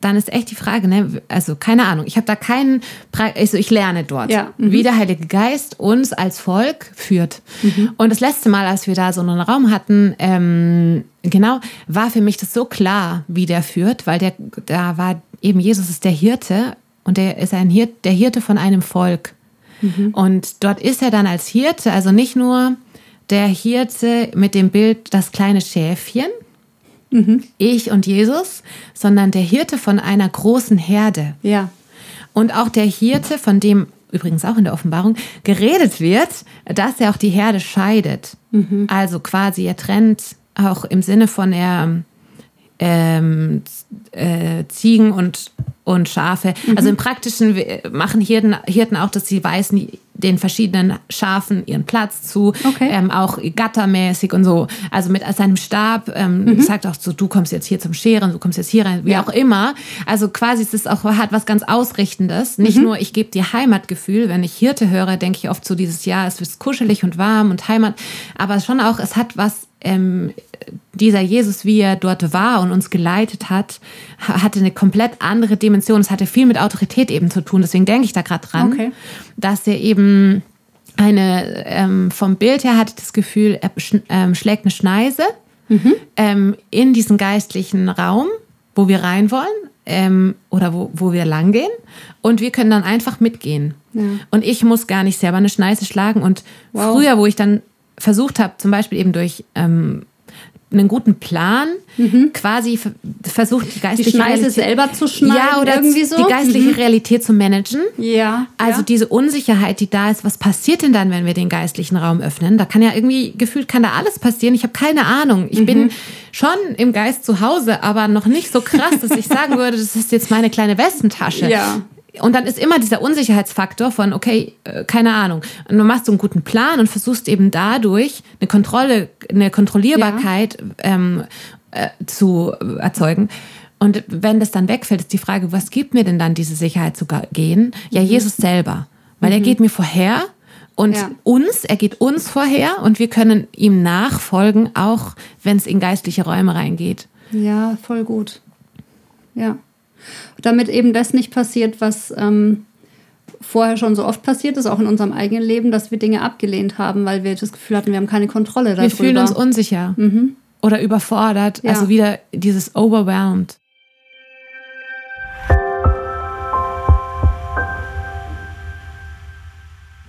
[SPEAKER 2] dann ist echt die Frage, ne? also keine Ahnung, ich habe da keinen, also ich lerne dort, ja. mhm. wie der Heilige Geist uns als Volk führt. Mhm. Und das letzte Mal, als wir da so einen Raum hatten, ähm, genau, war für mich das so klar, wie der führt, weil der, da war eben Jesus ist der Hirte und der ist ein Hirt, der Hirte von einem Volk. Mhm. Und dort ist er dann als Hirte, also nicht nur der Hirte mit dem Bild das kleine Schäfchen, mhm. ich und Jesus, sondern der Hirte von einer großen Herde.
[SPEAKER 1] Ja.
[SPEAKER 2] Und auch der Hirte, von dem übrigens auch in der Offenbarung geredet wird, dass er auch die Herde scheidet. Mhm. Also quasi er trennt auch im Sinne von er ähm, äh, Ziegen und, und Schafe. Mhm. Also im Praktischen machen Hirten, Hirten auch, dass sie weisen den verschiedenen Schafen ihren Platz zu, okay. ähm, auch gattermäßig und so. Also mit seinem Stab ähm, mhm. sagt auch so, du kommst jetzt hier zum Scheren, du kommst jetzt hier rein, wie ja. auch immer. Also quasi ist es auch hat was ganz Ausrichtendes. Nicht mhm. nur, ich gebe dir Heimatgefühl. Wenn ich Hirte höre, denke ich oft so dieses Jahr, es wird kuschelig und warm und Heimat. Aber schon auch, es hat was ähm, dieser Jesus, wie er dort war und uns geleitet hat, hatte eine komplett andere Dimension. Es hatte viel mit Autorität eben zu tun. Deswegen denke ich da gerade dran, okay. Dass er eben eine, ähm, vom Bild her hatte ich das Gefühl, er ähm, schlägt eine Schneise mhm. ähm, in diesen geistlichen Raum, wo wir rein wollen ähm, oder wo, wo wir lang gehen. Und wir können dann einfach mitgehen. Ja. Und ich muss gar nicht selber eine Schneise schlagen. Und wow. früher, wo ich dann versucht habe, zum Beispiel eben durch ähm, einen guten Plan, mhm. quasi versucht die geistliche
[SPEAKER 1] die Realität, selber zu schneiden,
[SPEAKER 2] ja oder irgendwie so. die geistliche mhm. Realität zu managen.
[SPEAKER 1] Ja.
[SPEAKER 2] Also
[SPEAKER 1] ja.
[SPEAKER 2] diese Unsicherheit, die da ist, was passiert denn dann, wenn wir den geistlichen Raum öffnen? Da kann ja irgendwie gefühlt kann da alles passieren. Ich habe keine Ahnung. Ich mhm. bin schon im Geist zu Hause, aber noch nicht so krass, dass ich sagen würde, das ist jetzt meine kleine Westentasche.
[SPEAKER 1] Ja
[SPEAKER 2] und dann ist immer dieser Unsicherheitsfaktor von, okay, äh, keine Ahnung. Und du machst so einen guten Plan und versuchst eben dadurch eine Kontrolle, eine Kontrollierbarkeit ja. ähm, äh, zu erzeugen. Und wenn das dann wegfällt, ist die Frage, was gibt mir denn dann diese Sicherheit zu gehen? Ja, mhm. Jesus selber. Weil mhm. er geht mir vorher und ja. uns, er geht uns vorher und wir können ihm nachfolgen, auch wenn es in geistliche Räume reingeht.
[SPEAKER 1] Ja, voll gut. Ja damit eben das nicht passiert, was ähm, vorher schon so oft passiert ist, auch in unserem eigenen Leben, dass wir Dinge abgelehnt haben, weil wir das Gefühl hatten, wir haben keine Kontrolle darüber.
[SPEAKER 2] Wir fühlen uns unsicher mhm. oder überfordert, ja. also wieder dieses overwhelmed.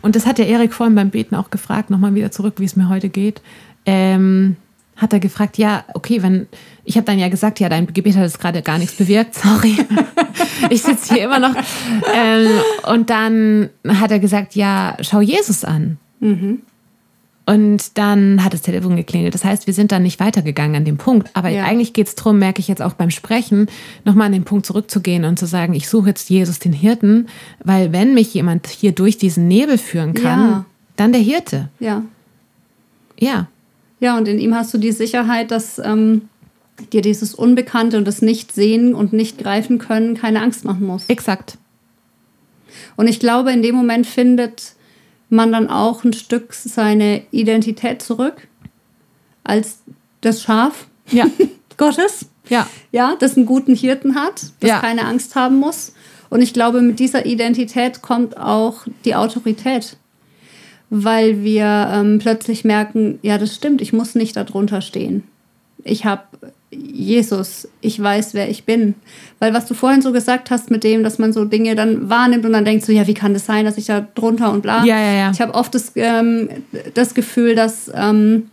[SPEAKER 2] Und das hat der Erik vorhin beim Beten auch gefragt, nochmal wieder zurück, wie es mir heute geht. Ähm, hat er gefragt, ja, okay, wenn, ich habe dann ja gesagt, ja, dein Gebet hat jetzt gerade gar nichts bewirkt, sorry. ich sitze hier immer noch. Ähm, und dann hat er gesagt, ja, schau Jesus an. Mhm. Und dann hat das Telefon geklingelt. Das heißt, wir sind dann nicht weitergegangen an dem Punkt. Aber ja. eigentlich geht es darum, merke ich jetzt auch beim Sprechen, nochmal an den Punkt zurückzugehen und zu sagen, ich suche jetzt Jesus, den Hirten, weil wenn mich jemand hier durch diesen Nebel führen kann, ja. dann der Hirte.
[SPEAKER 1] Ja.
[SPEAKER 2] Ja.
[SPEAKER 1] Ja, und in ihm hast du die Sicherheit, dass ähm, dir dieses Unbekannte und das Nicht-Sehen und Nicht-Greifen können keine Angst machen muss.
[SPEAKER 2] Exakt.
[SPEAKER 1] Und ich glaube, in dem Moment findet man dann auch ein Stück seine Identität zurück als das Schaf
[SPEAKER 2] ja.
[SPEAKER 1] Gottes.
[SPEAKER 2] Ja.
[SPEAKER 1] Ja, das einen guten Hirten hat, das ja. keine Angst haben muss. Und ich glaube, mit dieser Identität kommt auch die Autorität weil wir ähm, plötzlich merken, ja, das stimmt, ich muss nicht darunter stehen. Ich habe Jesus, ich weiß, wer ich bin. Weil was du vorhin so gesagt hast mit dem, dass man so Dinge dann wahrnimmt und dann denkt so, ja, wie kann das sein, dass ich da drunter und bla.
[SPEAKER 2] Ja, ja, ja.
[SPEAKER 1] Ich habe oft das, ähm, das Gefühl, dass ähm,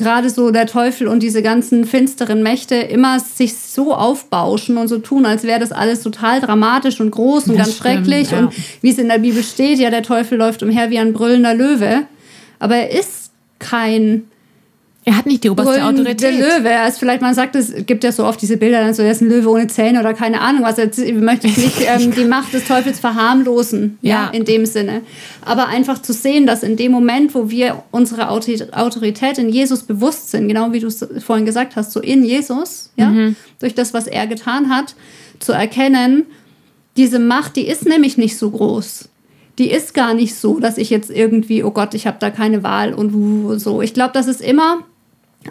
[SPEAKER 1] gerade so der Teufel und diese ganzen finsteren Mächte immer sich so aufbauschen und so tun, als wäre das alles total dramatisch und groß und das ganz stimmt, schrecklich. Ja. Und wie es in der Bibel steht, ja, der Teufel läuft umher wie ein brüllender Löwe. Aber er ist kein
[SPEAKER 2] Er hat nicht die oberste Autorität.
[SPEAKER 1] Der Löwe, er ist vielleicht, man sagt, es gibt ja so oft diese Bilder, dann so, er ist ein Löwe ohne Zähne oder keine Ahnung was. Jetzt möchte ich nicht ähm, die Macht des Teufels verharmlosen, ja. ja, in dem Sinne. Aber einfach zu sehen, dass in dem Moment, wo wir unsere Autorität in Jesus bewusst sind, genau wie du es vorhin gesagt hast, so in Jesus, ja, mhm. durch das, was er getan hat, zu erkennen, diese Macht, die ist nämlich nicht so groß die ist gar nicht so, dass ich jetzt irgendwie, oh Gott, ich habe da keine Wahl und so. Ich glaube, dass es immer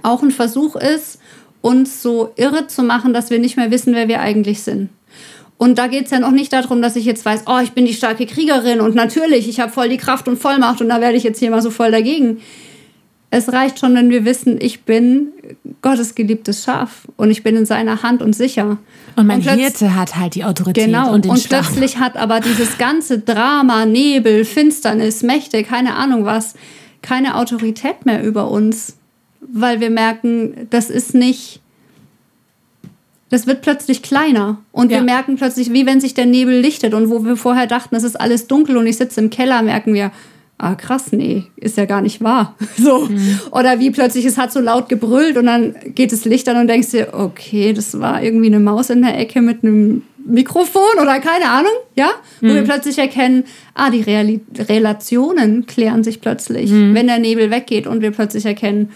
[SPEAKER 1] auch ein Versuch ist, uns so irre zu machen, dass wir nicht mehr wissen, wer wir eigentlich sind. Und da geht es ja noch nicht darum, dass ich jetzt weiß, oh, ich bin die starke Kriegerin und natürlich, ich habe voll die Kraft und Vollmacht und da werde ich jetzt hier mal so voll dagegen es reicht schon, wenn wir wissen, ich bin Gottes geliebtes Schaf und ich bin in seiner Hand und sicher.
[SPEAKER 2] Und mein und Hirte hat halt die Autorität
[SPEAKER 1] genau, und den Und Stamm. plötzlich hat aber dieses ganze Drama, Nebel, Finsternis, Mächte, keine Ahnung was, keine Autorität mehr über uns, weil wir merken, das ist nicht, das wird plötzlich kleiner und ja. wir merken plötzlich, wie wenn sich der Nebel lichtet und wo wir vorher dachten, es ist alles dunkel und ich sitze im Keller, merken wir, ah krass, nee, ist ja gar nicht wahr. So. Mhm. Oder wie plötzlich, es hat so laut gebrüllt und dann geht das Licht an und denkst dir, okay, das war irgendwie eine Maus in der Ecke mit einem Mikrofon oder keine Ahnung, ja? Mhm. Wo wir plötzlich erkennen, ah, die Real Relationen klären sich plötzlich, mhm. wenn der Nebel weggeht und wir plötzlich erkennen,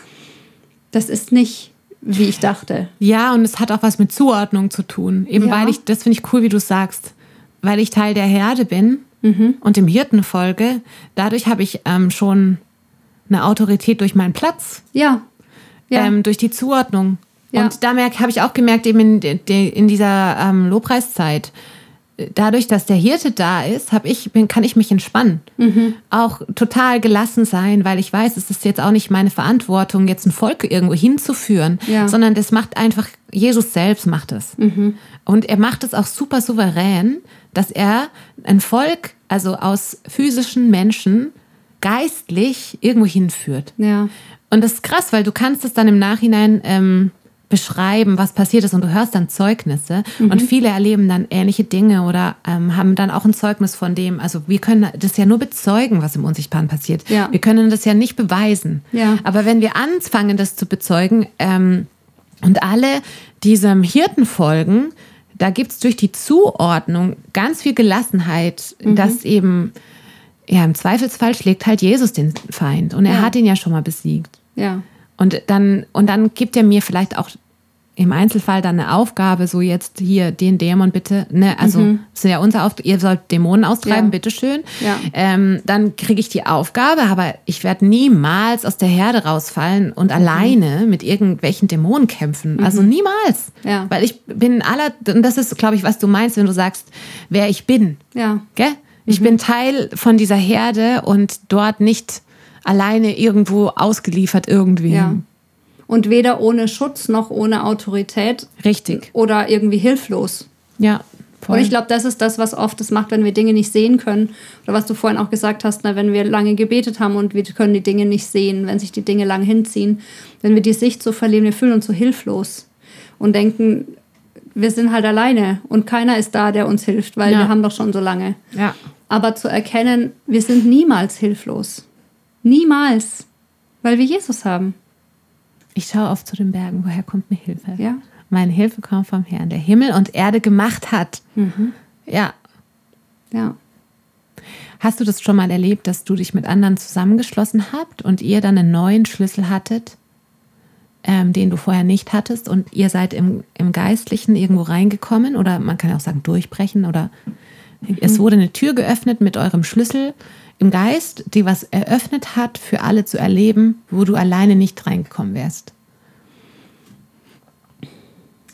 [SPEAKER 1] das ist nicht wie ich dachte.
[SPEAKER 2] Ja, und es hat auch was mit Zuordnung zu tun. Eben ja. weil ich, das finde ich cool, wie du sagst, weil ich Teil der Herde bin mhm. und dem Hirten folge, dadurch habe ich ähm, schon eine Autorität durch meinen Platz.
[SPEAKER 1] Ja.
[SPEAKER 2] ja. Ähm, durch die Zuordnung. Ja. Und da habe ich auch gemerkt, eben in, in dieser ähm, Lobpreiszeit, dadurch, dass der Hirte da ist, hab ich, bin, kann ich mich entspannen. Mhm. Auch total gelassen sein, weil ich weiß, es ist jetzt auch nicht meine Verantwortung, jetzt ein Volk irgendwo hinzuführen, ja. sondern das macht einfach, Jesus selbst macht es. Mhm. Und er macht es auch super souverän, dass er ein Volk, also aus physischen Menschen, geistlich irgendwo hinführt.
[SPEAKER 1] Ja.
[SPEAKER 2] Und das ist krass, weil du kannst es dann im Nachhinein ähm, beschreiben, was passiert ist und du hörst dann Zeugnisse mhm. und viele erleben dann ähnliche Dinge oder ähm, haben dann auch ein Zeugnis von dem. Also wir können das ja nur bezeugen, was im Unsichtbaren passiert. Ja. Wir können das ja nicht beweisen.
[SPEAKER 1] Ja.
[SPEAKER 2] Aber wenn wir anfangen, das zu bezeugen ähm, und alle diesem Hirten folgen, da gibt es durch die Zuordnung ganz viel Gelassenheit, mhm. dass eben, ja, im Zweifelsfall schlägt halt Jesus den Feind und er ja. hat ihn ja schon mal besiegt.
[SPEAKER 1] Ja.
[SPEAKER 2] Und dann, und dann gibt er mir vielleicht auch im Einzelfall dann eine Aufgabe, so jetzt hier den Dämon bitte, ne, also mhm. ist ja unser Auftrag, ihr sollt Dämonen austreiben, ja. bitteschön.
[SPEAKER 1] Ja.
[SPEAKER 2] Ähm, dann kriege ich die Aufgabe, aber ich werde niemals aus der Herde rausfallen und mhm. alleine mit irgendwelchen Dämonen kämpfen. Mhm. Also niemals.
[SPEAKER 1] Ja.
[SPEAKER 2] Weil ich bin aller, und das ist, glaube ich, was du meinst, wenn du sagst, wer ich bin.
[SPEAKER 1] Ja.
[SPEAKER 2] Gell? Ich mhm. bin Teil von dieser Herde und dort nicht alleine irgendwo ausgeliefert irgendwie.
[SPEAKER 1] Ja. Und weder ohne Schutz noch ohne Autorität.
[SPEAKER 2] Richtig.
[SPEAKER 1] Oder irgendwie hilflos.
[SPEAKER 2] Ja.
[SPEAKER 1] Voll. Und ich glaube, das ist das, was oft das macht, wenn wir Dinge nicht sehen können. Oder was du vorhin auch gesagt hast, na, wenn wir lange gebetet haben und wir können die Dinge nicht sehen, wenn sich die Dinge lang hinziehen. Wenn wir die Sicht so verlieren, wir fühlen uns so hilflos und denken, wir sind halt alleine und keiner ist da, der uns hilft, weil ja. wir haben doch schon so lange.
[SPEAKER 2] Ja.
[SPEAKER 1] Aber zu erkennen, wir sind niemals hilflos. Niemals. Weil wir Jesus haben.
[SPEAKER 2] Ich schaue oft zu den Bergen, woher kommt mir Hilfe?
[SPEAKER 1] Ja.
[SPEAKER 2] Meine Hilfe kommt vom Herrn, der Himmel und Erde gemacht hat.
[SPEAKER 1] Mhm.
[SPEAKER 2] Ja.
[SPEAKER 1] Ja.
[SPEAKER 2] Hast du das schon mal erlebt, dass du dich mit anderen zusammengeschlossen habt und ihr dann einen neuen Schlüssel hattet, ähm, den du vorher nicht hattest und ihr seid im, im Geistlichen irgendwo reingekommen oder man kann auch sagen durchbrechen oder mhm. es wurde eine Tür geöffnet mit eurem Schlüssel im Geist, die was eröffnet hat, für alle zu erleben, wo du alleine nicht reingekommen wärst?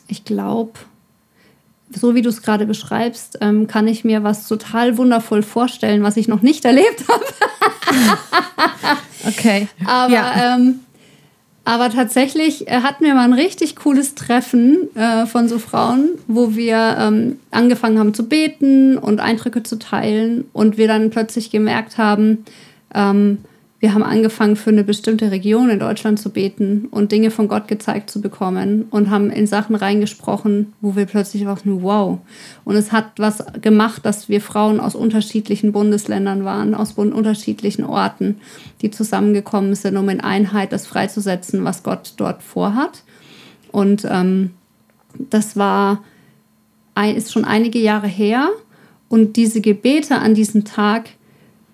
[SPEAKER 1] Ich glaube, so wie du es gerade beschreibst, ähm, kann ich mir was total wundervoll vorstellen, was ich noch nicht erlebt habe.
[SPEAKER 2] okay.
[SPEAKER 1] Aber ja. ähm, aber tatsächlich äh, hatten wir mal ein richtig cooles Treffen äh, von so Frauen, wo wir ähm, angefangen haben zu beten und Eindrücke zu teilen und wir dann plötzlich gemerkt haben, ähm, wir haben angefangen, für eine bestimmte Region in Deutschland zu beten und Dinge von Gott gezeigt zu bekommen und haben in Sachen reingesprochen, wo wir plötzlich auch nur wow. Und es hat was gemacht, dass wir Frauen aus unterschiedlichen Bundesländern waren, aus unterschiedlichen Orten, die zusammengekommen sind, um in Einheit das freizusetzen, was Gott dort vorhat. Und ähm, das war, ist schon einige Jahre her. Und diese Gebete an diesem Tag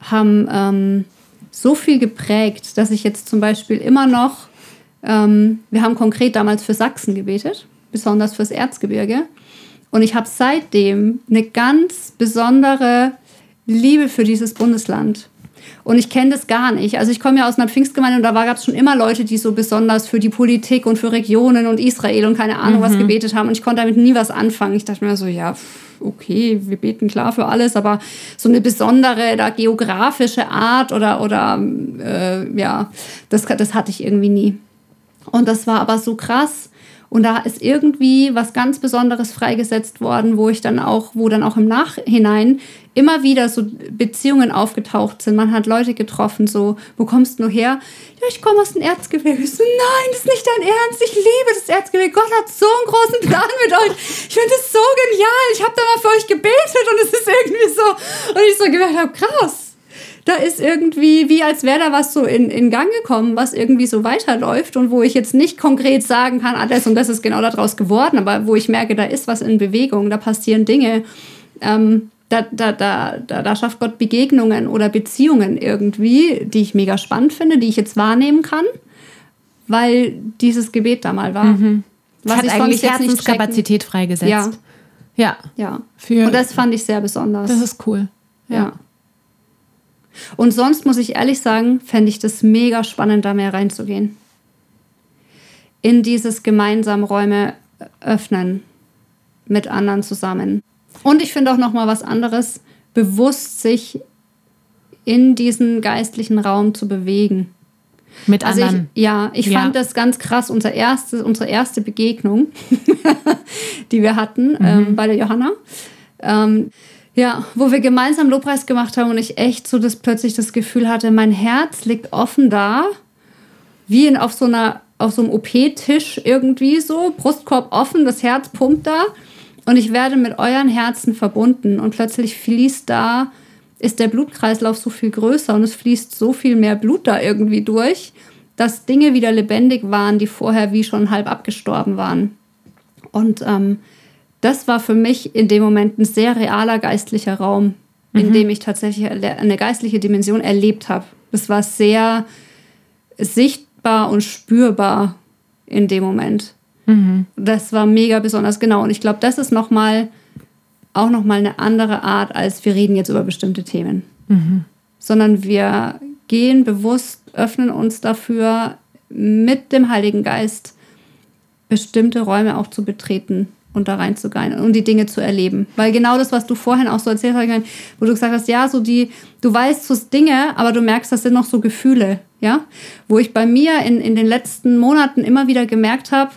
[SPEAKER 1] haben ähm, so viel geprägt, dass ich jetzt zum Beispiel immer noch, ähm, wir haben konkret damals für Sachsen gebetet, besonders fürs Erzgebirge. Und ich habe seitdem eine ganz besondere Liebe für dieses Bundesland. Und ich kenne das gar nicht. Also ich komme ja aus einer Pfingstgemeinde und da gab es schon immer Leute, die so besonders für die Politik und für Regionen und Israel und keine Ahnung mhm. was gebetet haben. Und ich konnte damit nie was anfangen. Ich dachte mir so, ja, okay, wir beten klar für alles, aber so eine besondere da geografische Art oder, oder äh, ja, das, das hatte ich irgendwie nie. Und das war aber so krass, und da ist irgendwie was ganz Besonderes freigesetzt worden, wo ich dann auch, wo dann auch im Nachhinein immer wieder so Beziehungen aufgetaucht sind. Man hat Leute getroffen, so, wo kommst du her? Ja, ich komme aus dem Erzgebirge. So, nein, das ist nicht dein Ernst. Ich liebe das Erzgebirge. Gott hat so einen großen Plan mit euch. Ich finde das so genial. Ich habe da mal für euch gebetet und es ist irgendwie so. Und ich so gemerkt habe, krass da ist irgendwie, wie als wäre da was so in, in Gang gekommen, was irgendwie so weiterläuft und wo ich jetzt nicht konkret sagen kann, ah, das und das ist genau daraus geworden, aber wo ich merke, da ist was in Bewegung, da passieren Dinge. Ähm, da, da, da, da, schafft Gott Begegnungen oder Beziehungen irgendwie, die ich mega spannend finde, die ich jetzt wahrnehmen kann, weil dieses Gebet da mal war. Mhm.
[SPEAKER 2] Was hat eigentlich Herzenskapazität freigesetzt.
[SPEAKER 1] Ja. Ja. ja. Für, und das fand ich sehr besonders.
[SPEAKER 2] Das ist cool.
[SPEAKER 1] ja. ja. Und sonst muss ich ehrlich sagen, fände ich das mega spannend, da mehr reinzugehen. In dieses gemeinsam Räume öffnen mit anderen zusammen. Und ich finde auch noch mal was anderes, bewusst sich in diesen geistlichen Raum zu bewegen.
[SPEAKER 2] Mit also anderen.
[SPEAKER 1] Ich, ja, ich ja. fand das ganz krass. Unser erste, unsere erste Begegnung, die wir hatten mhm. ähm, bei der Johanna. Ähm, ja, wo wir gemeinsam Lobpreis gemacht haben und ich echt so das plötzlich das Gefühl hatte, mein Herz liegt offen da, wie in, auf so einer auf so einem OP-Tisch irgendwie so, Brustkorb offen, das Herz pumpt da und ich werde mit euren Herzen verbunden und plötzlich fließt da, ist der Blutkreislauf so viel größer und es fließt so viel mehr Blut da irgendwie durch, dass Dinge wieder lebendig waren, die vorher wie schon halb abgestorben waren. Und ähm, das war für mich in dem Moment ein sehr realer geistlicher Raum, in mhm. dem ich tatsächlich eine geistliche Dimension erlebt habe. Das war sehr sichtbar und spürbar in dem Moment. Das war mega besonders genau. Und ich glaube, das ist noch mal, auch nochmal eine andere Art, als wir reden jetzt über bestimmte Themen. Mhm. Sondern wir gehen bewusst, öffnen uns dafür, mit dem Heiligen Geist bestimmte Räume auch zu betreten und da reinzugehen und die Dinge zu erleben. Weil genau das, was du vorhin auch so erzählt hast, wo du gesagt hast, ja, so die, du weißt so Dinge, aber du merkst, das sind noch so Gefühle, ja. Wo ich bei mir in, in den letzten Monaten immer wieder gemerkt habe,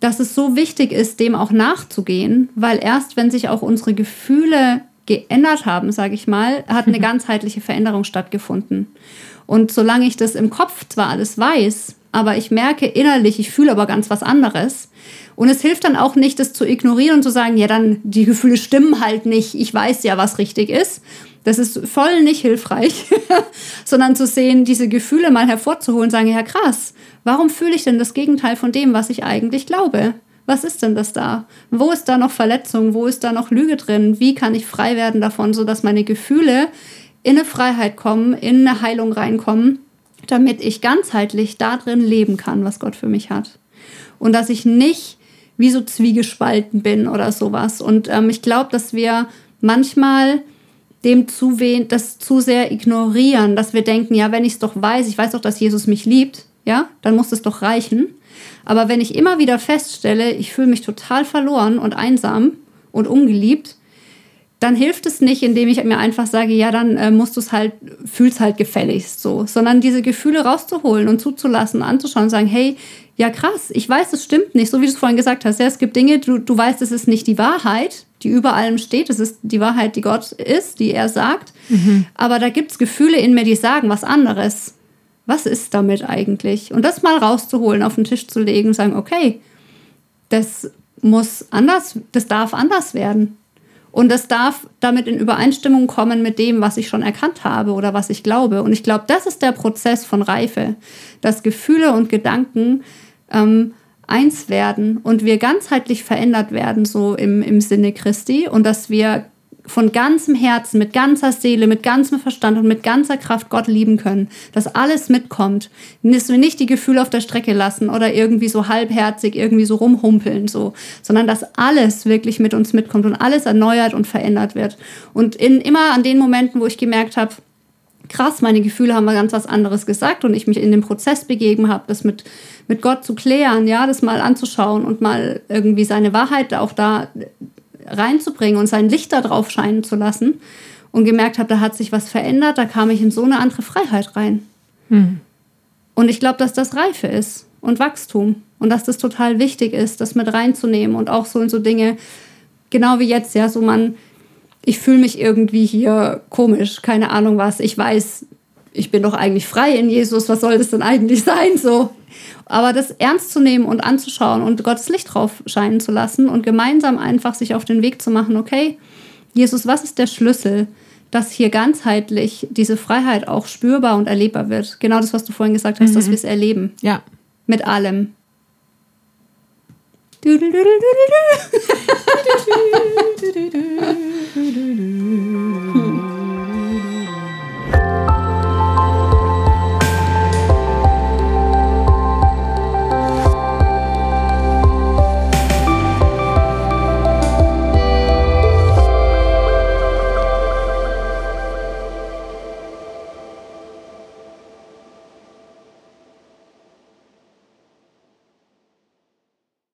[SPEAKER 1] dass es so wichtig ist, dem auch nachzugehen, weil erst wenn sich auch unsere Gefühle geändert haben, sage ich mal, hat eine ganzheitliche Veränderung stattgefunden. Und solange ich das im Kopf zwar alles weiß, aber ich merke innerlich, ich fühle aber ganz was anderes, und es hilft dann auch nicht, das zu ignorieren und zu sagen, ja, dann die Gefühle stimmen halt nicht. Ich weiß ja, was richtig ist. Das ist voll nicht hilfreich, sondern zu sehen, diese Gefühle mal hervorzuholen sagen, ja krass, warum fühle ich denn das Gegenteil von dem, was ich eigentlich glaube? Was ist denn das da? Wo ist da noch Verletzung? Wo ist da noch Lüge drin? Wie kann ich frei werden davon, sodass meine Gefühle in eine Freiheit kommen, in eine Heilung reinkommen, damit ich ganzheitlich da drin leben kann, was Gott für mich hat? Und dass ich nicht wie so zwiegespalten bin oder sowas. Und ähm, ich glaube, dass wir manchmal dem zu das zu sehr ignorieren, dass wir denken, ja, wenn ich es doch weiß, ich weiß doch, dass Jesus mich liebt, ja, dann muss es doch reichen. Aber wenn ich immer wieder feststelle, ich fühle mich total verloren und einsam und ungeliebt, dann hilft es nicht, indem ich mir einfach sage, ja, dann äh, musst du es halt, fühlst halt gefälligst so, sondern diese Gefühle rauszuholen und zuzulassen, anzuschauen und sagen, hey, ja krass, ich weiß, es stimmt nicht, so wie du es vorhin gesagt hast. Ja, es gibt Dinge, du, du weißt, es ist nicht die Wahrheit, die über allem steht, es ist die Wahrheit, die Gott ist, die er sagt, mhm. aber da gibt es Gefühle in mir, die sagen was anderes. Was ist damit eigentlich? Und das mal rauszuholen, auf den Tisch zu legen und sagen, okay, das muss anders, das darf anders werden. Und das darf damit in Übereinstimmung kommen mit dem, was ich schon erkannt habe oder was ich glaube. Und ich glaube, das ist der Prozess von Reife, dass Gefühle und Gedanken ähm, eins werden und wir ganzheitlich verändert werden, so im, im Sinne Christi, und dass wir von ganzem Herzen, mit ganzer Seele, mit ganzem Verstand und mit ganzer Kraft Gott lieben können, dass alles mitkommt, dass wir nicht die Gefühle auf der Strecke lassen oder irgendwie so halbherzig irgendwie so rumhumpeln, so, sondern dass alles wirklich mit uns mitkommt und alles erneuert und verändert wird. Und in, immer an den Momenten, wo ich gemerkt habe, krass, meine Gefühle haben mal ganz was anderes gesagt und ich mich in den Prozess begeben habe, das mit, mit Gott zu klären, ja, das mal anzuschauen und mal irgendwie seine Wahrheit auch da reinzubringen und sein Licht da drauf scheinen zu lassen und gemerkt habe, da hat sich was verändert, da kam ich in so eine andere Freiheit rein. Mhm. Und ich glaube, dass das Reife ist und Wachstum und dass das total wichtig ist, das mit reinzunehmen und auch so in so Dinge, genau wie jetzt, ja, so man, ich fühle mich irgendwie hier komisch, keine Ahnung was, ich weiß, ich bin doch eigentlich frei in Jesus, was soll das denn eigentlich sein? So. Aber das ernst zu nehmen und anzuschauen und Gottes Licht drauf scheinen zu lassen und gemeinsam einfach sich auf den Weg zu machen, okay, Jesus, was ist der Schlüssel, dass hier ganzheitlich diese Freiheit auch spürbar und erlebbar wird? Genau das, was du vorhin gesagt hast, mhm. dass wir es erleben.
[SPEAKER 2] Ja.
[SPEAKER 1] Mit allem. ルル